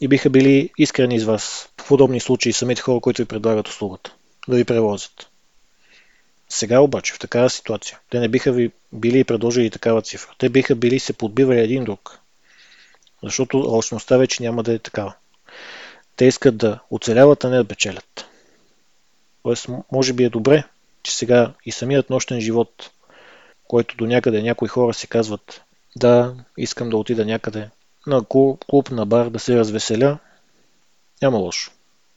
И биха били искрени с вас в подобни случаи самите хора, които ви предлагат услугата. Да ви превозят. Сега обаче, в такава ситуация, те не биха ви били и предложили такава цифра. Те биха били се подбивали един друг. Защото алчността вече няма да е такава. Те искат да оцеляват, а не да печелят. Тоест, може би е добре, че сега и самият нощен живот, който до някъде някои хора си казват, да, искам да отида някъде на клуб, на бар, да се развеселя, няма лошо.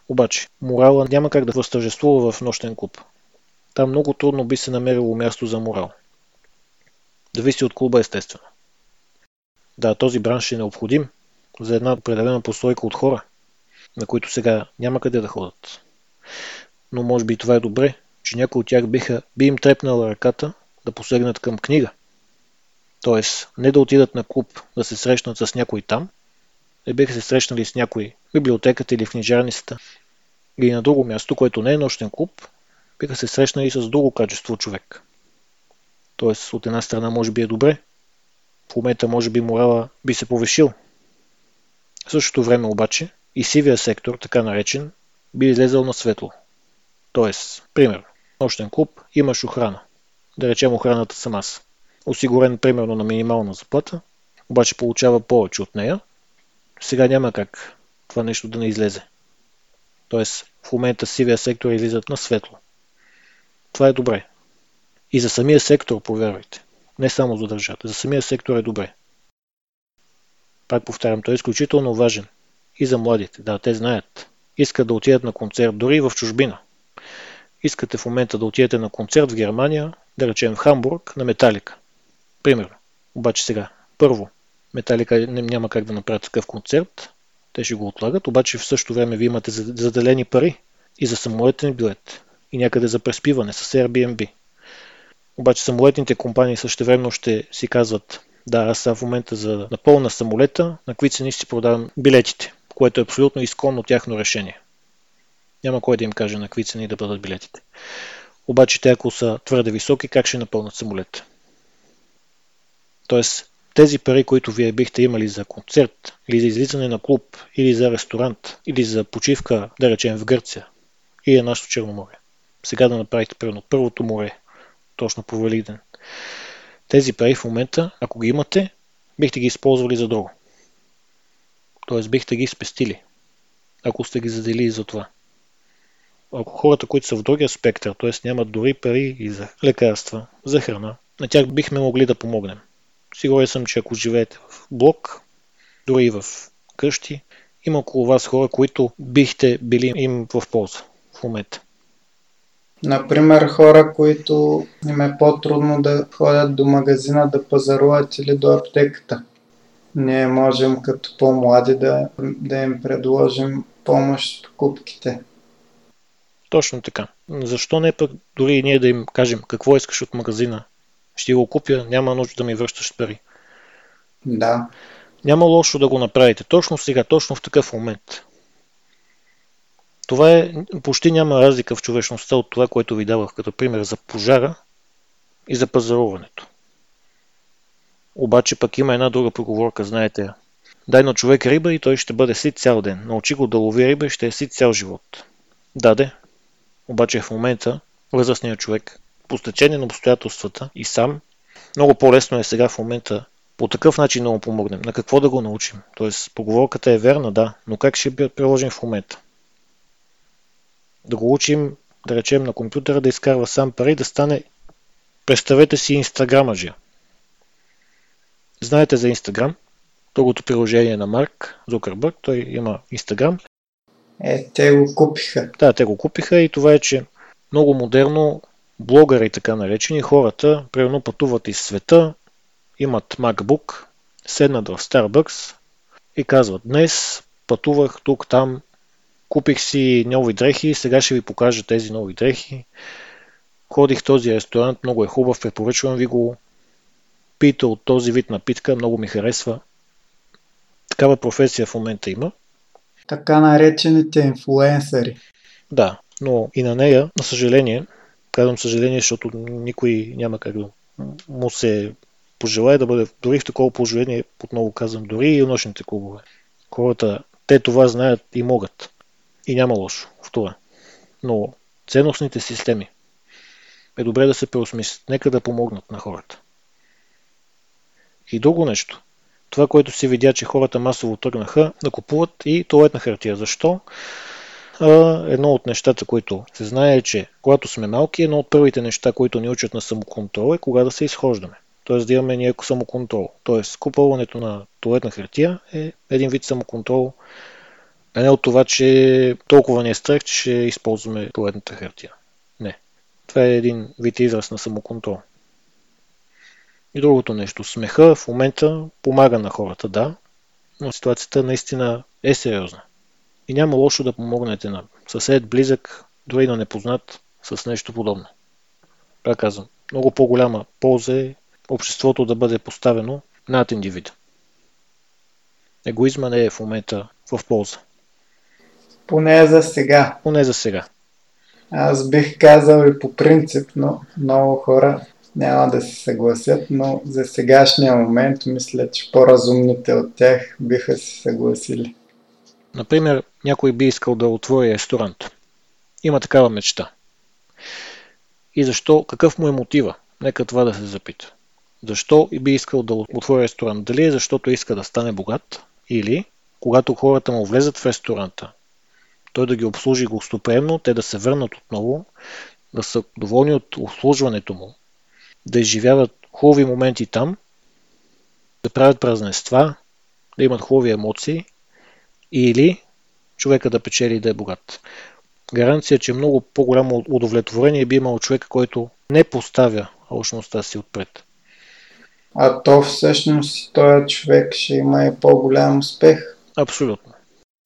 Обаче, морала няма как да възтържествува в нощен клуб. Там много трудно би се намерило място за морал. Зависи от клуба, естествено. Да, този бранш е необходим за една определена послойка от хора, на които сега няма къде да ходят. Но може би това е добре, че някои от тях биха, би им трепнала ръката да посегнат към книга. Тоест, не да отидат на клуб да се срещнат с някой там, не биха се срещнали с някой в библиотеката или в книжарницата или на друго място, което не е нощен клуб, биха се срещнали с друго качество човек. Тоест, от една страна може би е добре, в момента може би морала би се повишил. В същото време обаче и сивия сектор, така наречен, би излезъл на светло. Тоест, пример, нощен клуб, имаш охрана. Да речем охраната съм аз. Осигурен примерно на минимална заплата, обаче получава повече от нея. Сега няма как това нещо да не излезе. Тоест, в момента сивия сектор излизат на светло. Това е добре. И за самия сектор, повярвайте. Не само за държавата. За самия сектор е добре. Пак повтарям, той е изключително важен. И за младите. Да, те знаят. Искат да отидат на концерт, дори в чужбина. Искате в момента да отидете на концерт в Германия, да речем в Хамбург, на Металика. Примерно. Обаче сега, първо, Металика няма как да направят такъв концерт, те ще го отлагат, обаче в същото време ви имате заделени пари и за самолетен билет, и някъде за преспиване с Airbnb. Обаче самолетните компании също време ще си казват, да, аз в момента за напълна самолета, на какви цени си продавам билетите, което е абсолютно изконно тяхно решение. Няма кой да им каже на какви цени да бъдат билетите. Обаче те ако са твърде високи, как ще напълнат самолета? Тоест, тези пари, които вие бихте имали за концерт, или за излизане на клуб, или за ресторант, или за почивка, да речем в Гърция, или на нашото Черноморие. Сега да направите примерно първото море, точно по Великден. Тези пари в момента, ако ги имате, бихте ги използвали за друго. Тоест бихте ги спестили, ако сте ги заделили за това. Ако хората, които са в другия спектър, т.е. нямат дори пари и за лекарства, за храна, на тях бихме могли да помогнем. Сигурен съм, че ако живеете в блок, дори и в къщи, има около вас хора, които бихте били им в полза в момента. Например, хора, които им е по-трудно да ходят до магазина да пазаруват или до аптеката. Ние можем като по-млади да, да им предложим помощ с покупките. Точно така. Защо не пък дори и ние да им кажем какво искаш от магазина? Ще го купя, няма нужда да ми връщаш пари. Да. Няма лошо да го направите. Точно сега, точно в такъв момент. Това е, почти няма разлика в човечността от това, което ви давах като пример за пожара и за пазаруването. Обаче пък има една друга поговорка, знаете. Дай на човек риба и той ще бъде сит цял ден. Научи го да лови риба и ще е сит цял живот. Даде. Обаче в момента възрастният човек, по стечение на обстоятелствата и сам, много по-лесно е сега в момента по такъв начин да му помогнем. На какво да го научим? Тоест, поговорката е верна, да, но как ще бъде приложен в момента? Да го учим, да речем, на компютъра да изкарва сам пари, да стане, представете си инстаграмаджия. Знаете за Инстаграм? Другото приложение на Марк Зукърбърг, той има Инстаграм. Е, те го купиха. Да, те го купиха и това е, че много модерно блогъри, така наречени, хората, примерно пътуват из света, имат MacBook, седнат в Starbucks и казват, днес пътувах тук, там, купих си нови дрехи, сега ще ви покажа тези нови дрехи. Ходих в този ресторант, много е хубав, препоръчвам ви го. Пита от този вид напитка, много ми харесва. Такава професия в момента има. Така наречените инфлуенсъри. Да, но и на нея, на съжаление, казвам съжаление, защото никой няма как да му се пожелая да бъде дори в такова положение, отново казвам, дори и нощните клубове. Хората, те това знаят и могат. И няма лошо в това. Но ценностните системи е добре да се преосмислят. Нека да помогнат на хората. И друго нещо. Това, което се видя, че хората масово тръгнаха да купуват и туалетна хартия. Защо? едно от нещата, които се знае е, че когато сме малки, едно от първите неща, които ни учат на самоконтрол е кога да се изхождаме. Т.е. да имаме ние самоконтрол. Т.е. купуването на туалетна хартия е един вид самоконтрол, а не от това, че толкова ни е страх, че ще използваме туалетната хартия. Не. Това е един вид израз на самоконтрол. И другото нещо. Смеха в момента помага на хората, да, но ситуацията наистина е сериозна. И няма лошо да помогнете на съсед, близък, дори на непознат с нещо подобно. Пак казвам, много по-голяма полза е обществото да бъде поставено над индивида. Егоизма не е в момента в полза. Поне за сега. Поне за сега. Аз бих казал и по принцип, но много хора няма да се съгласят, но за сегашния момент мисля, че по-разумните от тях биха се съгласили. Например, някой би искал да отвори ресторант. Има такава мечта. И защо? Какъв му е мотива? Нека това да се запита. Защо и би искал да отвори ресторант? Дали е защото иска да стане богат? Или когато хората му влезат в ресторанта, той да ги обслужи гостоприемно, те да се върнат отново, да са доволни от обслужването му, да изживяват хубави моменти там, да правят празненства, да имат хубави емоции или човека да печели и да е богат. Гаранция, че много по-голямо удовлетворение би имал човек, който не поставя алчността си отпред. А то всъщност този човек ще има и по-голям успех. Абсолютно.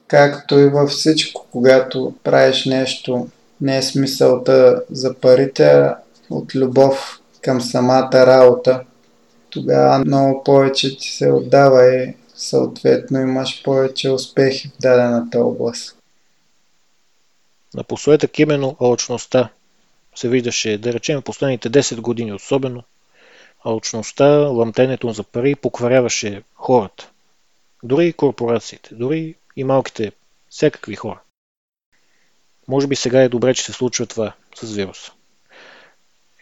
Както и във всичко, когато правиш нещо, не е смисълта за парите, а от любов към самата работа. Тогава много повече ти се отдава и съответно имаш повече успехи в дадената област. Напоследък именно алчността се виждаше, да речем, последните 10 години особено, алчността, лъмтенето за пари покваряваше хората. Дори и корпорациите, дори и малките, всякакви хора. Може би сега е добре, че се случва това с вируса.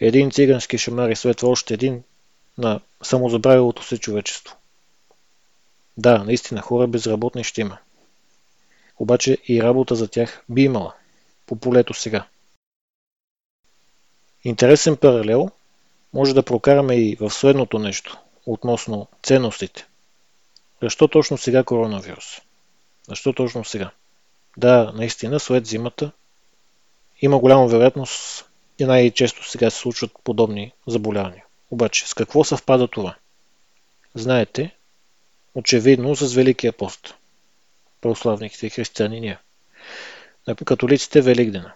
Един цигански шамар и след това още един на самозабравилото се човечество. Да, наистина хора безработни ще има. Обаче и работа за тях би имала. По полето сега. Интересен паралел може да прокараме и в следното нещо, относно ценностите. Защо точно сега коронавирус? Защо точно сега? Да, наистина, след зимата има голяма вероятност и най-често сега се случват подобни заболявания. Обаче, с какво съвпада това? Знаете, очевидно с Великия пост. Православните християни ние. На католиците Великдена.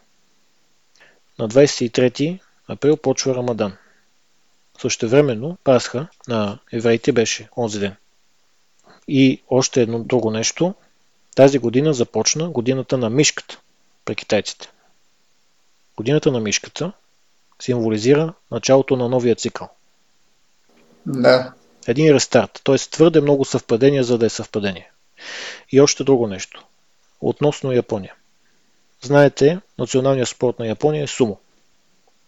На 23 април почва Рамадан. Същевременно Пасха на евреите беше онзи ден. И още едно друго нещо. Тази година започна годината на мишката при китайците. Годината на мишката символизира началото на новия цикъл. Да. Един рестарт, т.е. твърде много съвпадения, за да е съвпадение. И още друго нещо. Относно Япония. Знаете, националният спорт на Япония е сумо.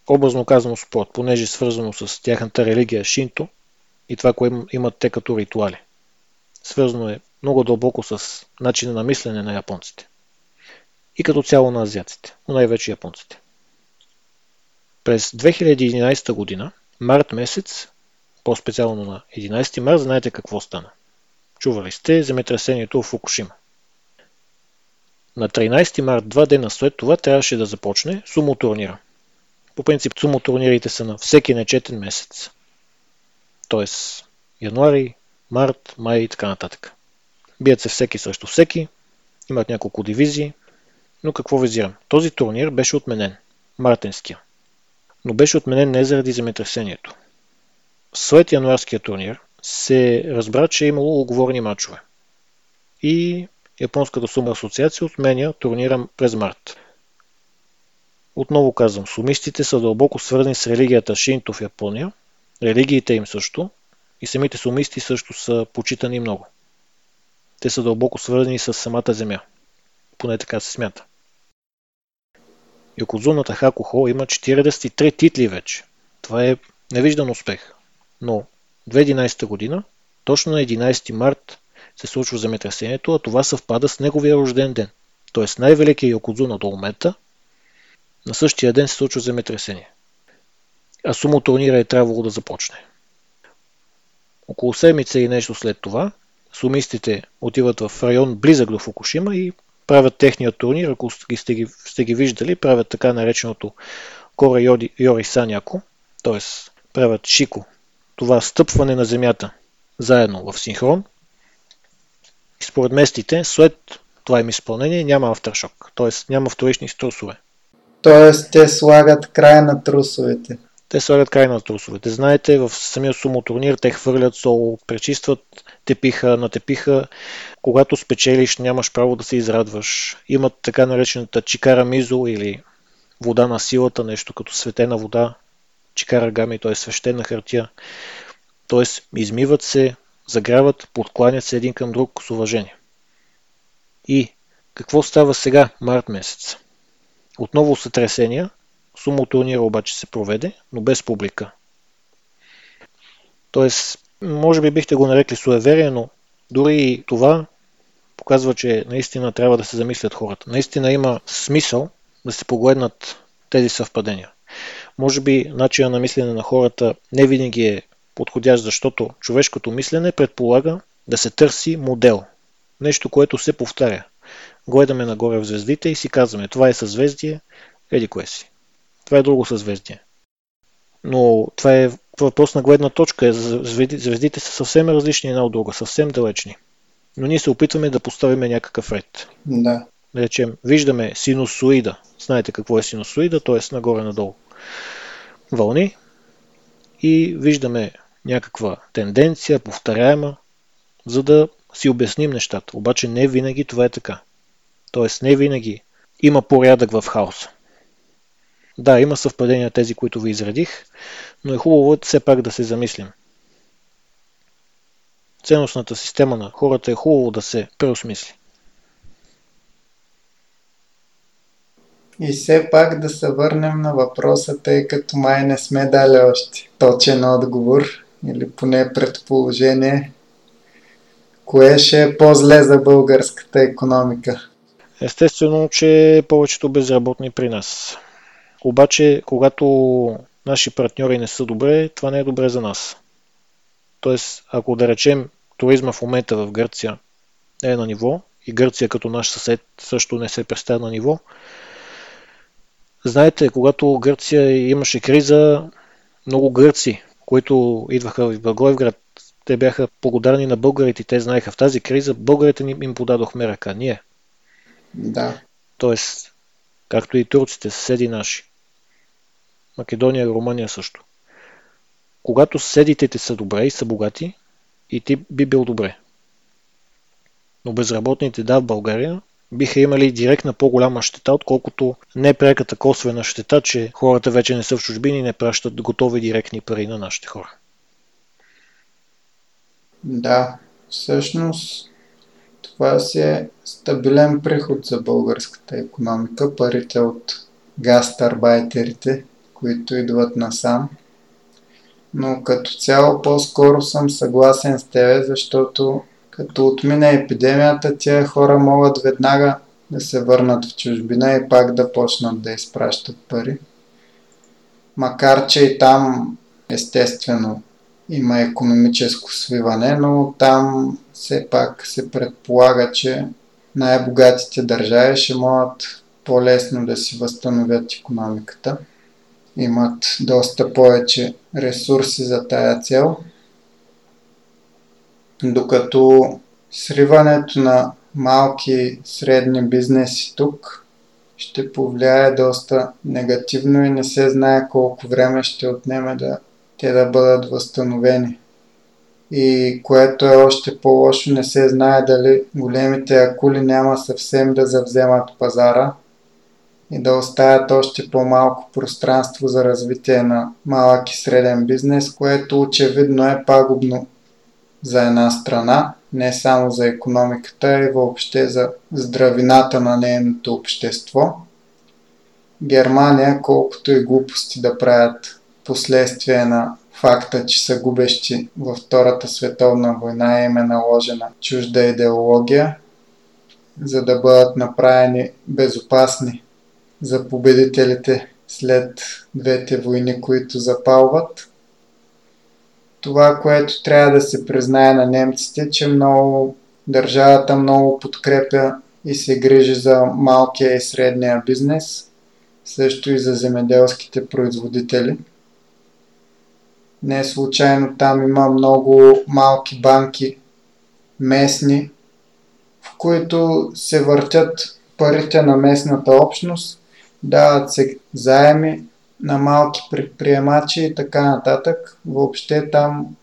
Образно казано спорт, понеже е свързано с тяхната религия Шинто и това, което имат те като ритуали. Свързано е много дълбоко с начина на мислене на японците. И като цяло на азиаците, но най-вече японците. През 2011 година, март месец, по-специално на 11 март, знаете какво стана. Чували сте земетресението в Фукушима. На 13 март, два дена след това, трябваше да започне сумо турнира. По принцип, сумо турнирите са на всеки нечетен месец. Тоест, януари, март, май и така нататък. Бият се всеки срещу всеки, имат няколко дивизии, но какво визирам? Този турнир беше отменен. Мартенския. Но беше отменен не заради земетресението. След януарския турнир се разбра, че е имало оговорени матчове. И Японската сума асоциация отменя турнира през март. Отново казвам, сумистите са дълбоко свързани с религията Шинто в Япония, религиите им също, и самите сумисти също са почитани много. Те са дълбоко свързани с самата земя. Поне така се смята. Йокозуната Хакохо има 43 титли вече. Това е невиждан успех. Но 2011 година, точно на 11 март, се случва земетресението, а това съвпада с неговия рожден ден. Тоест най-великият Йокозуна до момента, на същия ден се случва земетресение. А сумо турнира е трябвало да започне. Около седмица и нещо след това, сумистите отиват в район близък до Фукушима и правят техния турнир, ако сте ги, сте ги виждали, правят така нареченото Кора Йоди, Йори Саняко, т.е. правят Шико, това стъпване на земята заедно в синхрон. И според местите, след това им изпълнение няма авторшок, т.е. няма вторични струсове. Т.е. те слагат край на трусовете. Те слагат край на трусовете. Знаете, в самия сумо турнир те хвърлят сол, пречистват тепиха, натепиха. Когато спечелиш, нямаш право да се израдваш. Имат така наречената чикара мизо или вода на силата, нещо като светена вода, чикара гами, т.е. свещена хартия. Т.е. измиват се, заграват, подкланят се един към друг с уважение. И какво става сега, март месец? Отново сътресения, сумо турнира обаче се проведе, но без публика. Тоест, може би бихте го нарекли суеверие, но дори и това показва, че наистина трябва да се замислят хората. Наистина има смисъл да се погледнат тези съвпадения. Може би начина на мислене на хората не винаги е подходящ, защото човешкото мислене предполага да се търси модел. Нещо, което се повтаря. Гледаме нагоре в звездите и си казваме, това е съзвездие, еди кое си. Това е друго съзвездие. Но това е въпрос на гледна точка. Звездите са съвсем различни една от друга, съвсем далечни. Но ние се опитваме да поставим някакъв ред. Да. Да речем, виждаме синусоида. Знаете какво е синусоида, т.е. нагоре-надолу. Вълни. И виждаме някаква тенденция, повторяема, за да си обясним нещата. Обаче не винаги това е така. Тоест не винаги има порядък в хаоса. Да, има съвпадения тези, които ви изредих, но е хубаво все пак да се замислим. Ценностната система на хората е хубаво да се преосмисли. И все пак да се върнем на въпроса, тъй като май не сме дали още точен отговор или поне предположение. Кое ще е по-зле за българската економика? Естествено, че повечето безработни при нас. Обаче, когато наши партньори не са добре, това не е добре за нас. Тоест, ако да речем туризма в момента в Гърция е на ниво и Гърция като наш съсед също не се представя на ниво, знаете, когато Гърция имаше криза, много гърци, които идваха в Благоевград, те бяха благодарни на българите те знаеха в тази криза, българите им подадохме ръка, ние. Да. Тоест, както и турците, съседи наши. Македония и Румъния също. когато съседите ти са добре и са богати, и ти би бил добре. Но безработните да в България биха имали директна по-голяма щета, отколкото непреката косвена щета, че хората вече не са в чужбини и не пращат готови директни пари на нашите хора. Да, всъщност това си е стабилен приход за българската економика, парите от гастарбайтерите, които идват насам. Но като цяло по-скоро съм съгласен с тебе, защото като отмине епидемията, тия хора могат веднага да се върнат в чужбина и пак да почнат да изпращат пари. Макар, че и там естествено има економическо свиване, но там все пак се предполага, че най-богатите държави ще могат по-лесно да си възстановят економиката. Имат доста повече ресурси за тая цел. Докато сриването на малки средни бизнеси тук ще повлияе доста негативно и не се знае колко време ще отнеме да те да бъдат възстановени. И което е още по-лошо, не се знае дали големите акули няма съвсем да завземат пазара и да оставят още по-малко пространство за развитие на малък и среден бизнес, което очевидно е пагубно за една страна, не само за економиката, а и въобще за здравината на нейното общество. Германия, колкото и глупости да правят последствие на факта, че са губещи във Втората световна война им е наложена чужда идеология, за да бъдат направени безопасни за победителите след двете войни, които запалват. Това, което трябва да се признае на немците, че много държавата много подкрепя и се грижи за малкия и средния бизнес, също и за земеделските производители – не случайно там има много малки банки, местни, в които се въртят парите на местната общност, дават се заеми на малки предприемачи и така нататък. Въобще там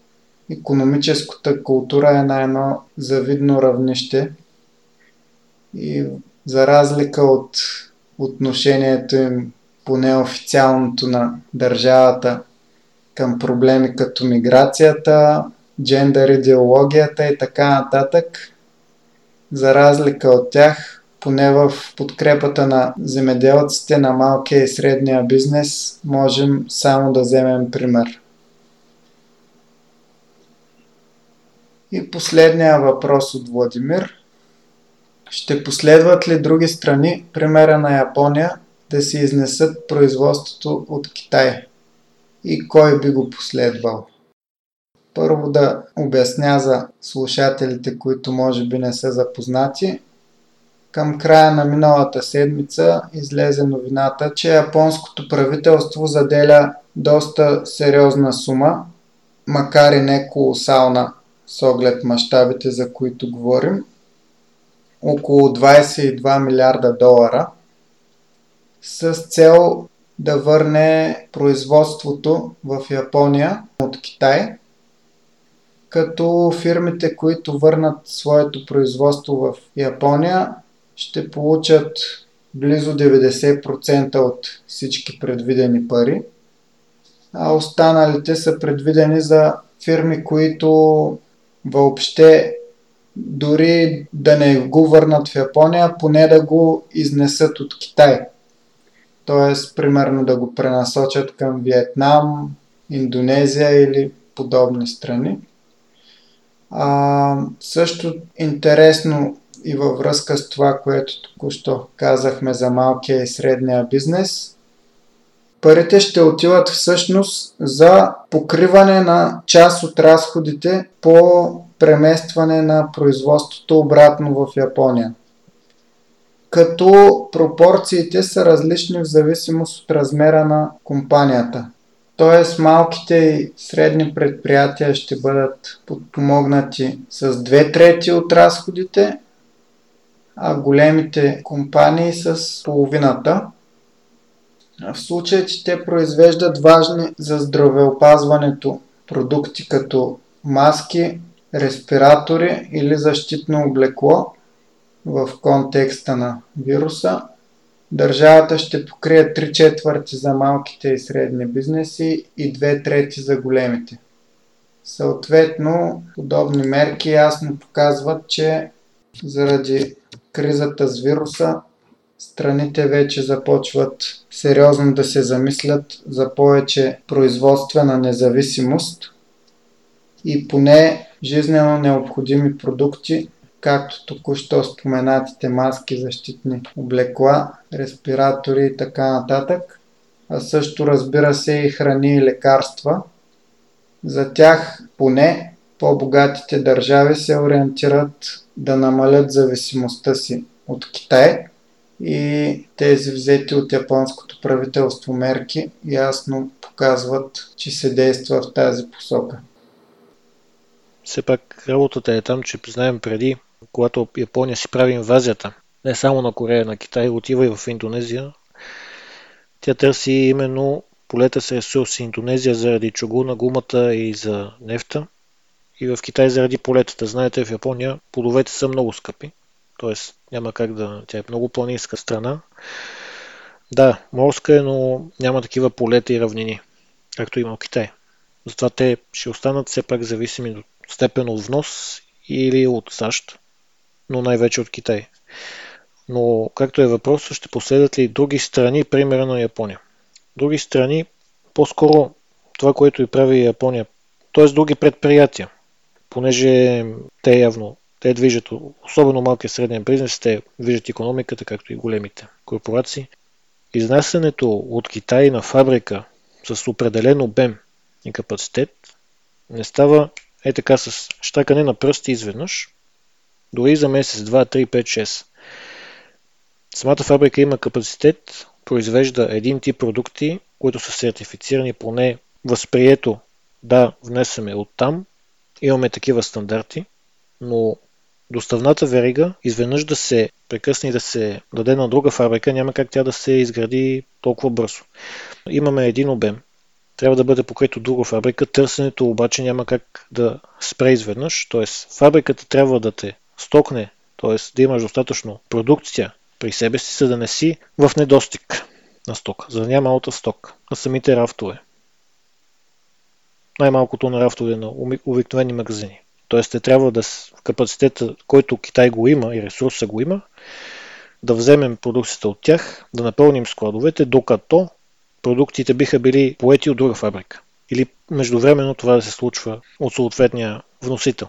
економическата култура е на едно завидно равнище и за разлика от отношението им по неофициалното на държавата към проблеми като миграцията, джендър идеологията и така нататък. За разлика от тях, поне в подкрепата на земеделците на малкия и средния бизнес, можем само да вземем пример. И последния въпрос от Владимир. Ще последват ли други страни, примера на Япония, да си изнесат производството от Китай? и кой би го последвал. Първо да обясня за слушателите, които може би не са запознати. Към края на миналата седмица излезе новината, че японското правителство заделя доста сериозна сума, макар и не колосална с оглед мащабите, за които говорим, около 22 милиарда долара, с цел да върне производството в Япония от Китай, като фирмите, които върнат своето производство в Япония, ще получат близо 90% от всички предвидени пари, а останалите са предвидени за фирми, които въобще дори да не го върнат в Япония, поне да го изнесат от Китай т.е. примерно да го пренасочат към Виетнам, Индонезия или подобни страни. А, също интересно и във връзка с това, което току-що казахме за малкия и средния бизнес, парите ще отиват всъщност за покриване на част от разходите по преместване на производството обратно в Япония като пропорциите са различни в зависимост от размера на компанията. Тоест малките и средни предприятия ще бъдат подпомогнати с две трети от разходите, а големите компании с половината. В случай, че те произвеждат важни за здравеопазването продукти като маски, респиратори или защитно облекло в контекста на вируса. Държавата ще покрие 3 четвърти за малките и средни бизнеси и 2 трети за големите. Съответно, подобни мерки ясно показват, че заради кризата с вируса страните вече започват сериозно да се замислят за повече производствена независимост и поне жизнено необходими продукти, както току-що споменатите маски, защитни облекла, респиратори и така нататък, а също разбира се и храни и лекарства. За тях поне по-богатите държави се ориентират да намалят зависимостта си от Китай и тези взети от японското правителство мерки ясно показват, че се действа в тази посока. Все пак работата е там, че признаем преди, когато Япония си прави инвазията, не само на Корея, на Китай, отива и в Индонезия, тя търси именно полета с ресурси. Индонезия заради чугуна, гумата и за нефта. И в Китай заради полетата. Знаете, в Япония плодовете са много скъпи. т.е. няма как да... Тя е много планинска страна. Да, морска е, но няма такива полета и равнини, както има в Китай. Затова те ще останат все пак зависими до степен от внос или от САЩ, но най-вече от Китай. Но както е въпросът, ще последват ли други страни, примера на Япония? Други страни, по-скоро това, което и прави Япония, т.е. други предприятия, понеже те явно те движат, особено малкият среден бизнес, те движат економиката, както и големите корпорации. Изнасянето от Китай на фабрика с определен обем и капацитет не става е така с щакане на пръсти изведнъж, дори за месец, 2, 3, 5, 6. Самата фабрика има капацитет, произвежда един тип продукти, които са сертифицирани поне възприето да внесеме от там. Имаме такива стандарти, но доставната верига изведнъж да се прекъсне и да се даде на друга фабрика, няма как тя да се изгради толкова бързо. Имаме един обем, трябва да бъде покрит от друга фабрика, търсенето обаче няма как да спре изведнъж, т.е. фабриката трябва да те стокне, т.е. да имаш достатъчно продукция при себе си, за да не си в недостиг на сток, за да няма алта сток на самите рафтове. Най-малкото на рафтове на обикновени магазини. Т.е. те трябва да капацитета, който Китай го има и ресурса го има, да вземем продукцията от тях, да напълним складовете, докато продуктите биха били поети от друга фабрика. Или междувременно това да се случва от съответния вносител.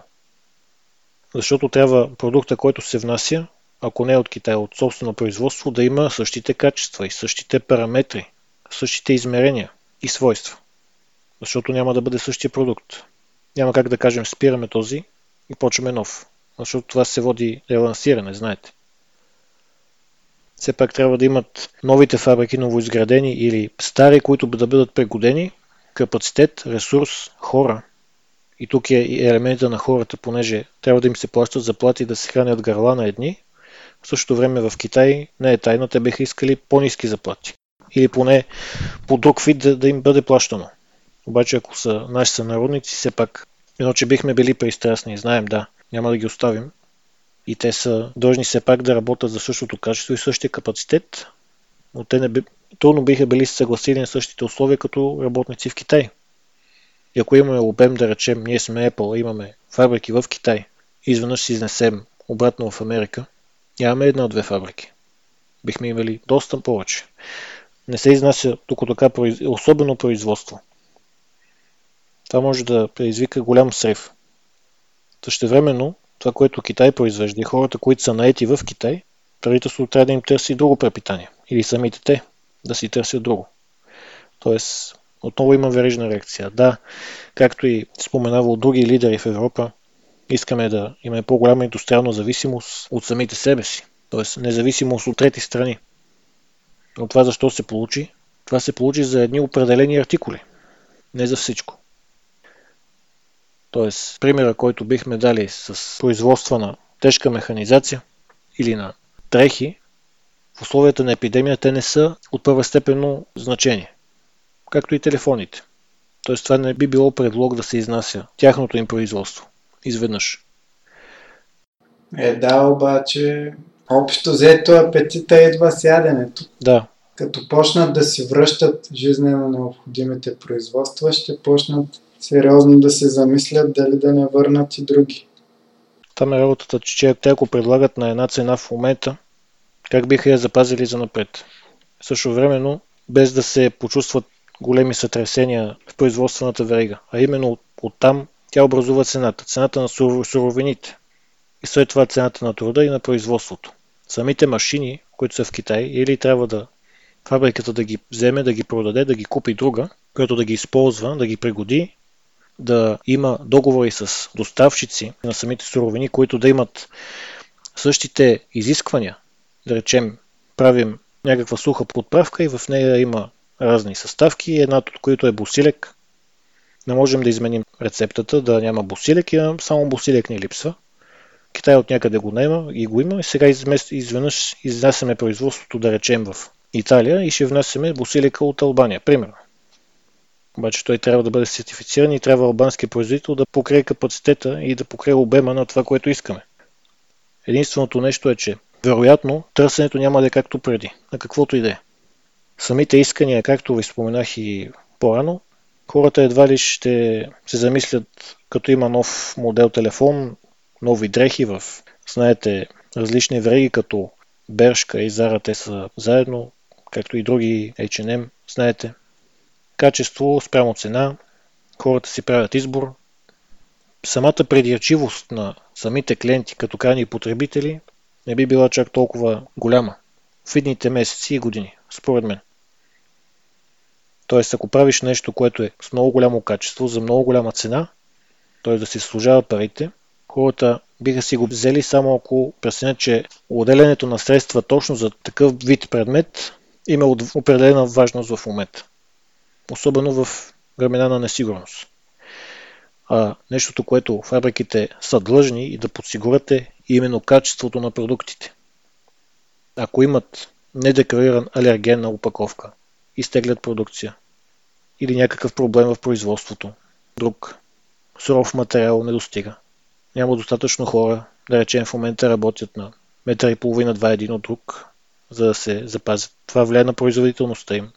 Защото трябва продукта, който се внася, ако не от Китай, от собствено производство, да има същите качества и същите параметри, същите измерения и свойства. Защото няма да бъде същия продукт. Няма как да кажем спираме този и почваме нов. Защото това се води релансиране, знаете. Все пак трябва да имат новите фабрики новоизградени или стари, които да бъдат пригодени, капацитет, ресурс, хора. И тук е елемента на хората, понеже трябва да им се плащат заплати да се хранят гърла на едни. В същото време в Китай не е тайна, те биха искали по-низки заплати. Или поне по друг вид да, да им бъде плащано. Обаче ако са наши сънародници, все пак едно, че бихме били пристрастни, знаем, да, няма да ги оставим, и те са дължни все пак да работят за същото качество и същия капацитет, но те не би, трудно биха били съгласили на същите условия като работници в Китай. И ако имаме обем, да речем, ние сме Apple, имаме фабрики в Китай, изведнъж си изнесем обратно в Америка, нямаме една-две фабрики. Бихме имали доста повече. Не се изнася тук така особено производство. Това може да предизвика голям срив. Същевременно, това, което Китай произвежда и хората, които са наети в Китай, правителството трябва да им търси друго препитание. Или самите те да си търсят друго. Тоест, отново има верижна реакция. Да, както и споменава от други лидери в Европа, искаме да имаме по-голяма индустриална зависимост от самите себе си. Тоест, независимост от трети страни. Но това защо се получи? Това се получи за едни определени артикули. Не за всичко. Тоест, примера, който бихме дали с производство на тежка механизация или на трехи, в условията на епидемия те не са от първостепенно значение, както и телефоните. Тоест това не би било предлог да се изнася тяхното им производство. Изведнъж. Е, да, обаче общо взето апетита идва с яденето. Да. Като почнат да си връщат жизненно необходимите производства, ще почнат сериозно да се замислят дали да не върнат и други. Там е работата, че те ако предлагат на една цена в момента, как биха я запазили за напред. Също времено, без да се почувстват големи сътресения в производствената верига, а именно от, оттам тя образува цената. Цената на суровините и след това цената на труда и на производството. Самите машини, които са в Китай, или трябва да фабриката да ги вземе, да ги продаде, да ги купи друга, която да ги използва, да ги пригоди, да има договори с доставчици на самите суровини, които да имат същите изисквания. Да речем, правим някаква суха подправка и в нея има разни съставки, едната от които е босилек. Не можем да изменим рецептата, да няма босилек, и само босилек ни липсва. Китай от някъде го няма и го има. И сега изведнъж изнасяме производството, да речем, в Италия и ще внасяме босилика от Албания, примерно. Обаче той трябва да бъде сертифициран и трябва албанския производител да покрие капацитета и да покрие обема на това, което искаме. Единственото нещо е, че вероятно търсенето няма да е както преди, на каквото и да е. Самите искания, както ви споменах и по-рано, хората едва ли ще се замислят, като има нов модел телефон, нови дрехи в, знаете, различни вреги, като Бершка и Зара, те са заедно, както и други H&M, знаете. Качество спрямо цена, хората си правят избор. Самата предирчивост на самите клиенти като крайни потребители не би била чак толкова голяма в идните месеци и години, според мен. Тоест, ако правиш нещо, което е с много голямо качество, за много голяма цена, т.е. да си служава парите, хората биха си го взели само ако преценят, че отделянето на средства точно за такъв вид предмет има определена важност в момента. Особено в времена на несигурност. А нещото, което фабриките са длъжни и да подсигурят е именно качеството на продуктите. Ако имат недеклариран алерген на упаковка, изтеглят продукция. Или някакъв проблем в производството. Друг суров материал не достига. Няма достатъчно хора, да речем в момента работят на метър и половина, два един от друг, за да се запазят. Това влияе на производителността им.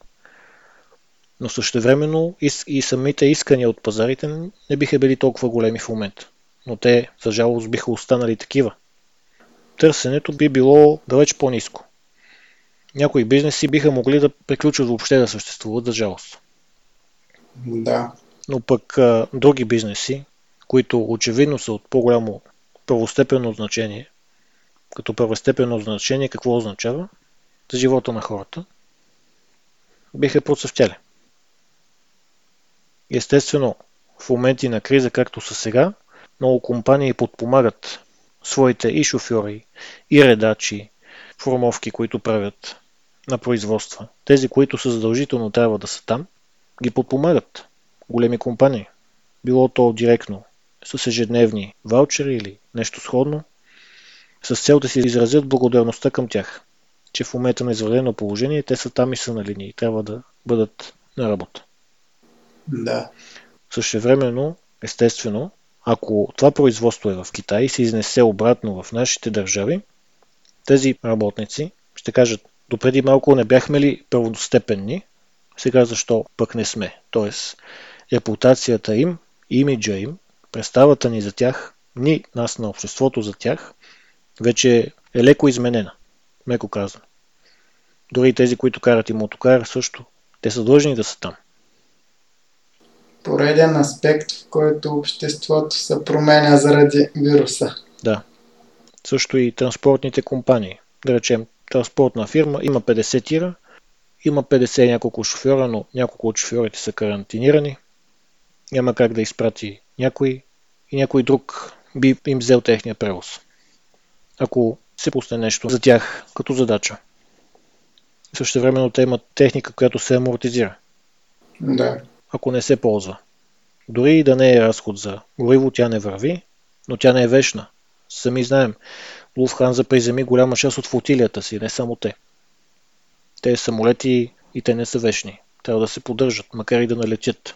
Но същевременно и, и самите искания от пазарите не биха били толкова големи в момента. Но те, за жалост, биха останали такива. Търсенето би било далеч по-низко. Някои бизнеси биха могли да приключат въобще да съществуват, за жалост. Да. Но пък а, други бизнеси, които очевидно са от по-голямо първостепенно значение, като първостепенно значение какво означава за живота на хората, биха процъфтяли. Естествено, в моменти на криза, както са сега, много компании подпомагат своите и шофьори, и редачи, формовки, които правят на производства. Тези, които са задължително трябва да са там, ги подпомагат големи компании. Било то директно с ежедневни ваучери или нещо сходно, с цел да си изразят благодарността към тях, че в момента на извънредно положение те са там и са на линии и трябва да бъдат на работа. Да. Същевременно, естествено, ако това производство е в Китай и се изнесе обратно в нашите държави, тези работници ще кажат, допреди малко не бяхме ли първостепенни, сега защо пък не сме. Тоест, репутацията им, имиджа им, представата ни за тях, ни, нас на обществото за тях, вече е леко изменена, меко казано. Дори тези, които карат и мотокар, също. Те са длъжни да са там. Пореден аспект, в който обществото се променя заради вируса. Да. Също и транспортните компании. Да речем, транспортна фирма има 50 тира, има 50 няколко шофьора, но няколко от шофьорите са карантинирани. Няма как да изпрати някой и някой друг би им взел техния превоз. Ако се пусне нещо за тях като задача. Също времено те имат техника, която се амортизира. Да. Ако не се ползва. Дори и да не е разход за гориво, тя не върви, но тя не е вечна. Сами знаем, Луфханза приземи голяма част от флотилията си, не само те. Те самолети и те не са вечни. Трябва да се поддържат, макар и да налетят.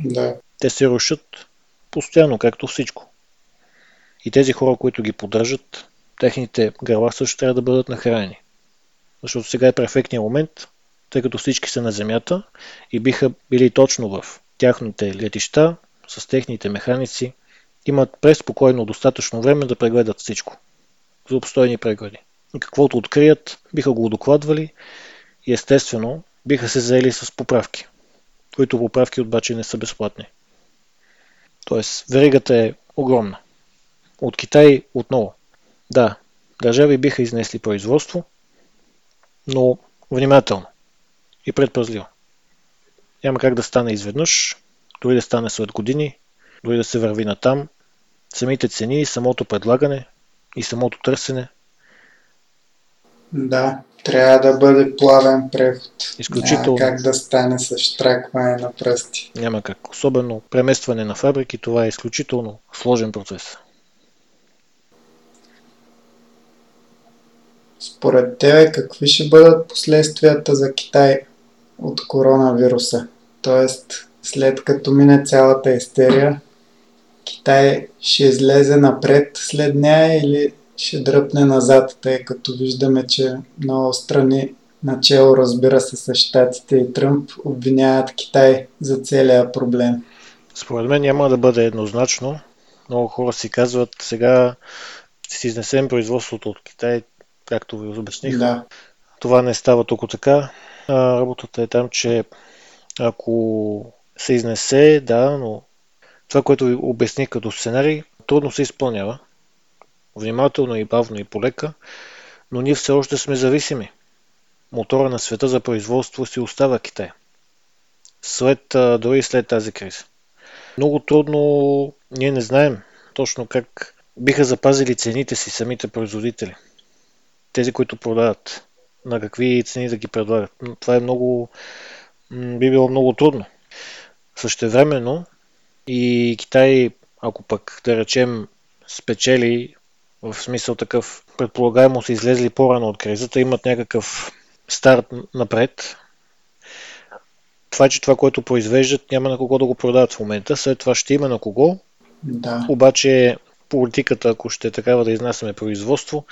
Да. Те се рушат постоянно, както всичко. И тези хора, които ги поддържат, техните гърла също трябва да бъдат нахранени. Защото сега е перфектният момент, тъй като всички са на земята и биха били точно в тяхните летища, с техните механици, имат преспокойно достатъчно време да прегледат всичко. За обстойни прегледи. И каквото открият, биха го докладвали и естествено биха се заели с поправки, които поправки обаче не са безплатни. Тоест, веригата е огромна. От Китай отново. Да, държави биха изнесли производство, но внимателно и предпазливо. Няма как да стане изведнъж, дори да стане след години, дори да се върви натам. Самите цени, самото предлагане и самото търсене. Да, трябва да бъде плавен преход. Изключително. Няма как да стане с штракване на пръсти. Няма как. Особено преместване на фабрики, това е изключително сложен процес. Според тебе какви ще бъдат последствията за Китай от коронавируса? Тоест, след като мине цялата истерия, Китай ще излезе напред след нея или ще дръпне назад, тъй като виждаме, че много страни, начало разбира се с щатите и Тръмп, обвиняват Китай за целия проблем. Според мен няма да бъде еднозначно. Много хора си казват, сега ще си изнесем производството от Китай, както ви обясних. Да. Това не става тук така. Работата е там, че ако се изнесе, да, но това, което ви обясних като сценарий, трудно се изпълнява. Внимателно и бавно и полека, но ние все още сме зависими. Мотора на света за производство си остава Китай. След, дори след тази криза. Много трудно, ние не знаем точно как биха запазили цените си самите производители. Тези, които продават. На какви цени да ги предлагат. Това е много, би било много трудно. Същевременно и Китай, ако пък да речем спечели в смисъл такъв предполагаемо са излезли по-рано от кризата, имат някакъв старт напред. Това, че това, което произвеждат, няма на кого да го продават в момента. След това ще има на кого. Да. Обаче политиката, ако ще е такава да изнасяме производство,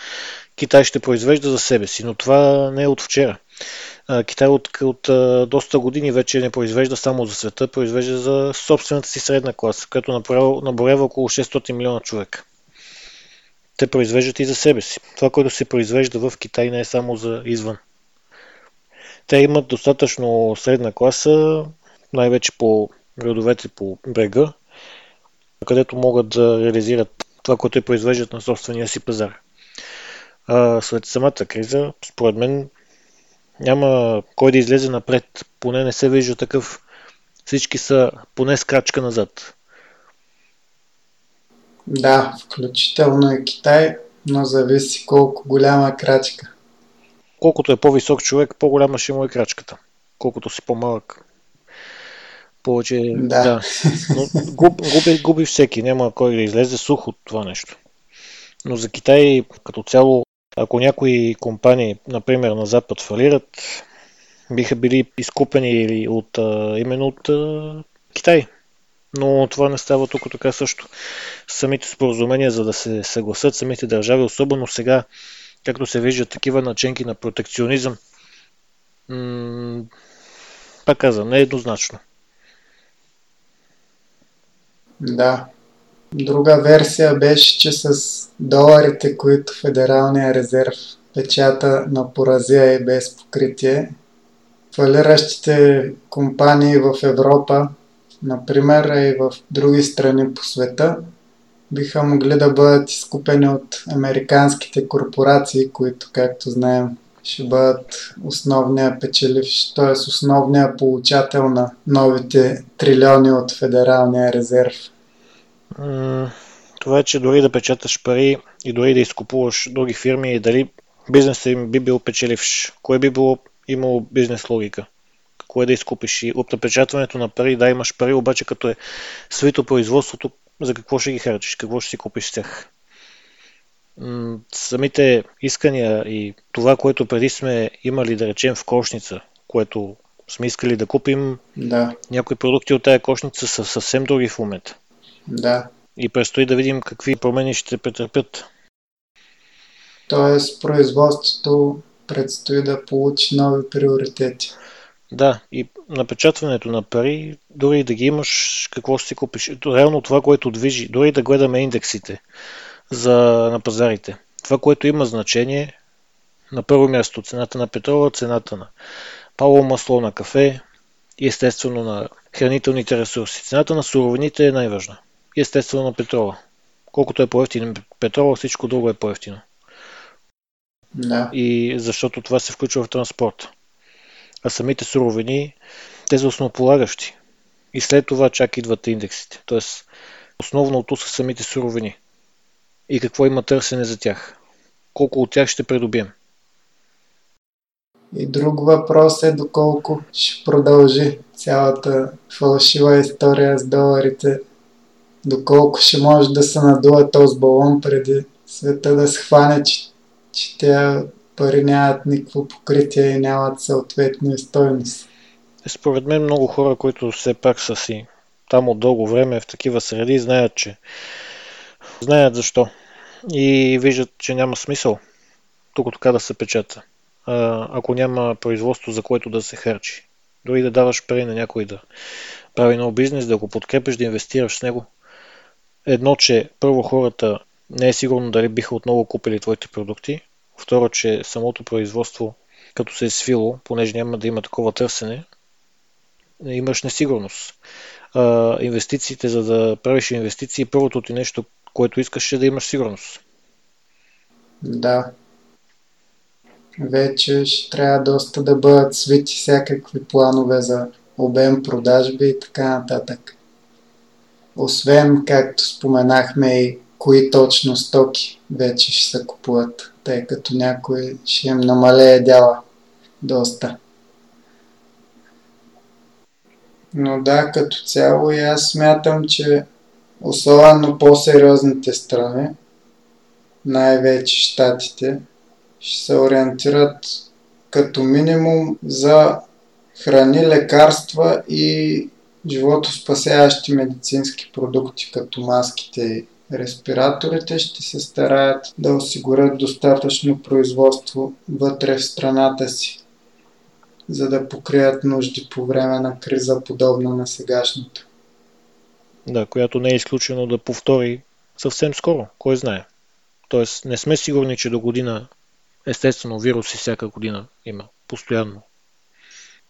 Китай ще произвежда за себе си. Но това не е от вчера. Китай от, от доста години вече не произвежда само за света, произвежда за собствената си средна класа, която наборява около 600 милиона човека. Те произвеждат и за себе си. Това, което се произвежда в Китай, не е само за извън. Те имат достатъчно средна класа, най-вече по градовете по брега, където могат да реализират това, което е произвеждат на собствения си пазар. А, след самата криза, според мен, няма кой да излезе напред. Поне не се вижда такъв. Всички са поне с крачка назад. Да, включително и Китай, но зависи колко голяма крачка. Колкото е по-висок човек, по-голяма ще му е крачката. Колкото си по-малък, повече... Да. да. Но губи, губи всеки, няма кой да излезе сух от това нещо. Но за Китай като цяло ако някои компании, например на Запад, фалират, биха били изкупени или от, именно от Китай. Но това не става тук така също. Самите споразумения, за да се съгласат самите държави, особено сега, както се виждат такива наченки на протекционизъм, м- пак казвам, не е еднозначно. Да, Друга версия беше, че с доларите, които Федералния резерв печата на поразия и без покритие, фалиращите компании в Европа, например, и в други страни по света, биха могли да бъдат изкупени от американските корпорации, които, както знаем, ще бъдат основния печеливш, т.е. основния получател на новите трилиони от Федералния резерв това е, че дори да печаташ пари и дори да изкупуваш други фирми и дали бизнесът им би бил печеливш, кое би било имало бизнес логика? Кое да изкупиш? И от напечатването на пари, да имаш пари, обаче като е свито производството, за какво ще ги харчиш? Какво ще си купиш с тях? Самите искания и това, което преди сме имали, да речем, в кошница, което Сме искали да купим Да, някои продукти от тая кошница са съвсем други в момента. да. И предстои да видим какви промени ще претърпят. Тоест производството предстои да получи нови приоритети. Да, и напечатването на пари, дори да ги имаш, какво ще си купиш? Реално това, което движи, дори да гледаме индексите за, на пазарите. Това, което има значение, на първо място цената на петрола, цената на пало масло, на кафе и естествено на хранителните ресурси. Цената на суровините е най-важна. И естествено на петрола. Колкото е по-ефтин петрола, всичко друго е по-ефтино. Да, И защото това се включва в транспорт. А самите суровини, те са основополагащи. И след това чак идват индексите. Тоест, основното са самите суровини. И какво има търсене за тях. Колко от тях ще придобием. И друг въпрос е доколко ще продължи цялата фалшива история с доларите. Доколко ще може да се надува този балон преди света да схване, че, че тези пари нямат никакво покритие и нямат съответно и стойност. Е, Според мен много хора, които все пак са си там от дълго време в такива среди, знаят, че знаят защо. И виждат, че няма смисъл тук така да се печата. Ако няма производство, за което да се харчи. Дори да даваш пари на някой да прави нов бизнес, да го подкрепиш, да инвестираш с него. Едно, че първо хората не е сигурно дали биха отново купили твоите продукти. Второ, че самото производство, като се е свило, понеже няма да има такова търсене, имаш несигурност. Инвестициите, за да правиш инвестиции, първото ти нещо, което искаш да имаш сигурност. Да. Вече ще трябва доста да бъдат свити всякакви планове за обем продажби и така нататък. Освен, както споменахме и кои точно стоки вече ще се купуват, тъй като някой ще им намалее дяла доста. Но да, като цяло и аз смятам, че особено по-сериозните страни, най-вече щатите, ще се ориентират като минимум за храни, лекарства и животоспасяващи медицински продукти, като маските и респираторите, ще се стараят да осигурят достатъчно производство вътре в страната си, за да покрият нужди по време на криза, подобна на сегашната. Да, която не е изключено да повтори съвсем скоро, кой знае. Тоест не сме сигурни, че до година естествено вируси всяка година има постоянно.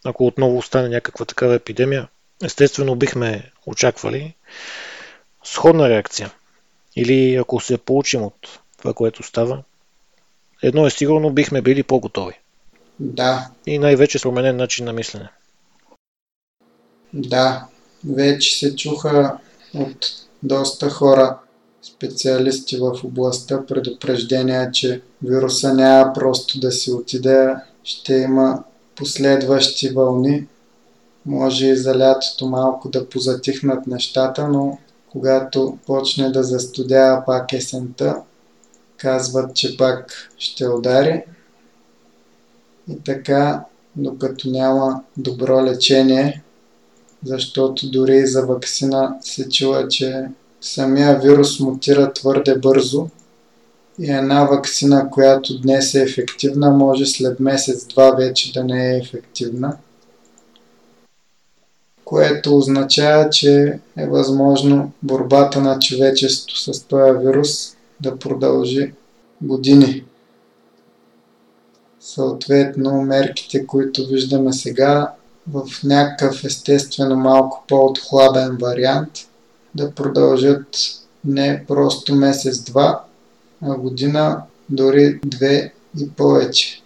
Ако отново остане някаква такава епидемия, естествено бихме очаквали сходна реакция. Или ако се получим от това, което става, едно е сигурно, бихме били по-готови. Да, И най-вече с променен начин на мислене. Да, вече се чуха от доста хора, специалисти в областта, предупреждения, че вируса няма просто да си отиде, ще има последващи вълни. Може и за лятото малко да позатихнат нещата, но когато почне да застудява пак есента, казват, че пак ще удари. И така, докато няма добро лечение, защото дори за вакцина се чува, че самия вирус мутира твърде бързо и една вакцина, която днес е ефективна, може след месец-два вече да не е ефективна. Което означава, че е възможно борбата на човечеството с този вирус да продължи години. Съответно, мерките, които виждаме сега, в някакъв естествено малко по-отхладен вариант, да продължат не просто месец-два, а година, дори две и повече.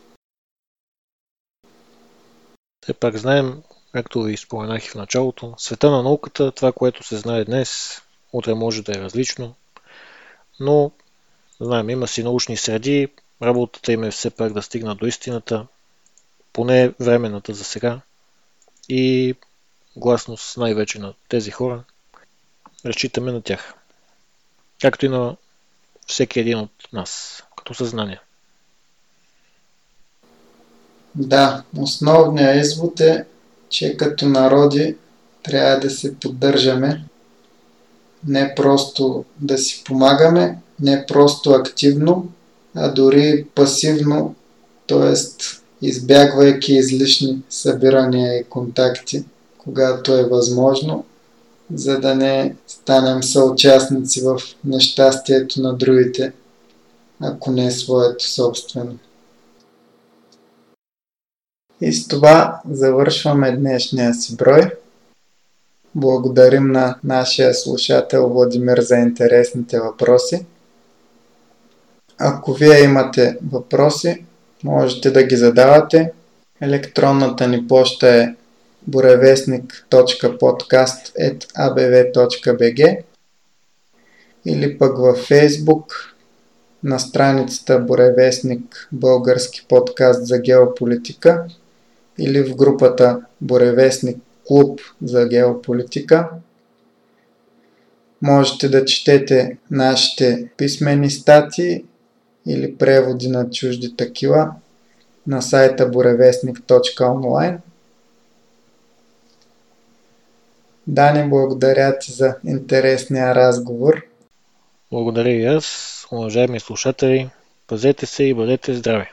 Все пак знаем, както ви споменах и в началото, света на науката, това, което се знае днес, утре може да е различно, но знаем, има си научни среди, работата им е все пак да стигнат до истината, поне времената за сега и гласност най-вече на тези хора, разчитаме на тях. Както и на всеки един от нас, като съзнание. Да, основният извод е, че като народи трябва да се поддържаме, не просто да си помагаме, не просто активно, а дори пасивно, т.е. избягвайки излишни събирания и контакти, когато е възможно, за да не станем съучастници в нещастието на другите, ако не е своето собствено. И с това завършваме днешния си брой. Благодарим на нашия слушател Владимир за интересните въпроси. Ако вие имате въпроси, можете да ги задавате. Електронната ни почта е burevestnik.podcast.abv.bg или пък във Facebook на страницата Буревестник Български подкаст за геополитика или в групата Буревестник Клуб за геополитика. Можете да четете нашите писмени статии или преводи на чужди такива на сайта буревестник.онлайн. Дани, благодаря ти за интересния разговор. Благодаря и аз. Уважаеми слушатели, пазете се и бъдете здрави!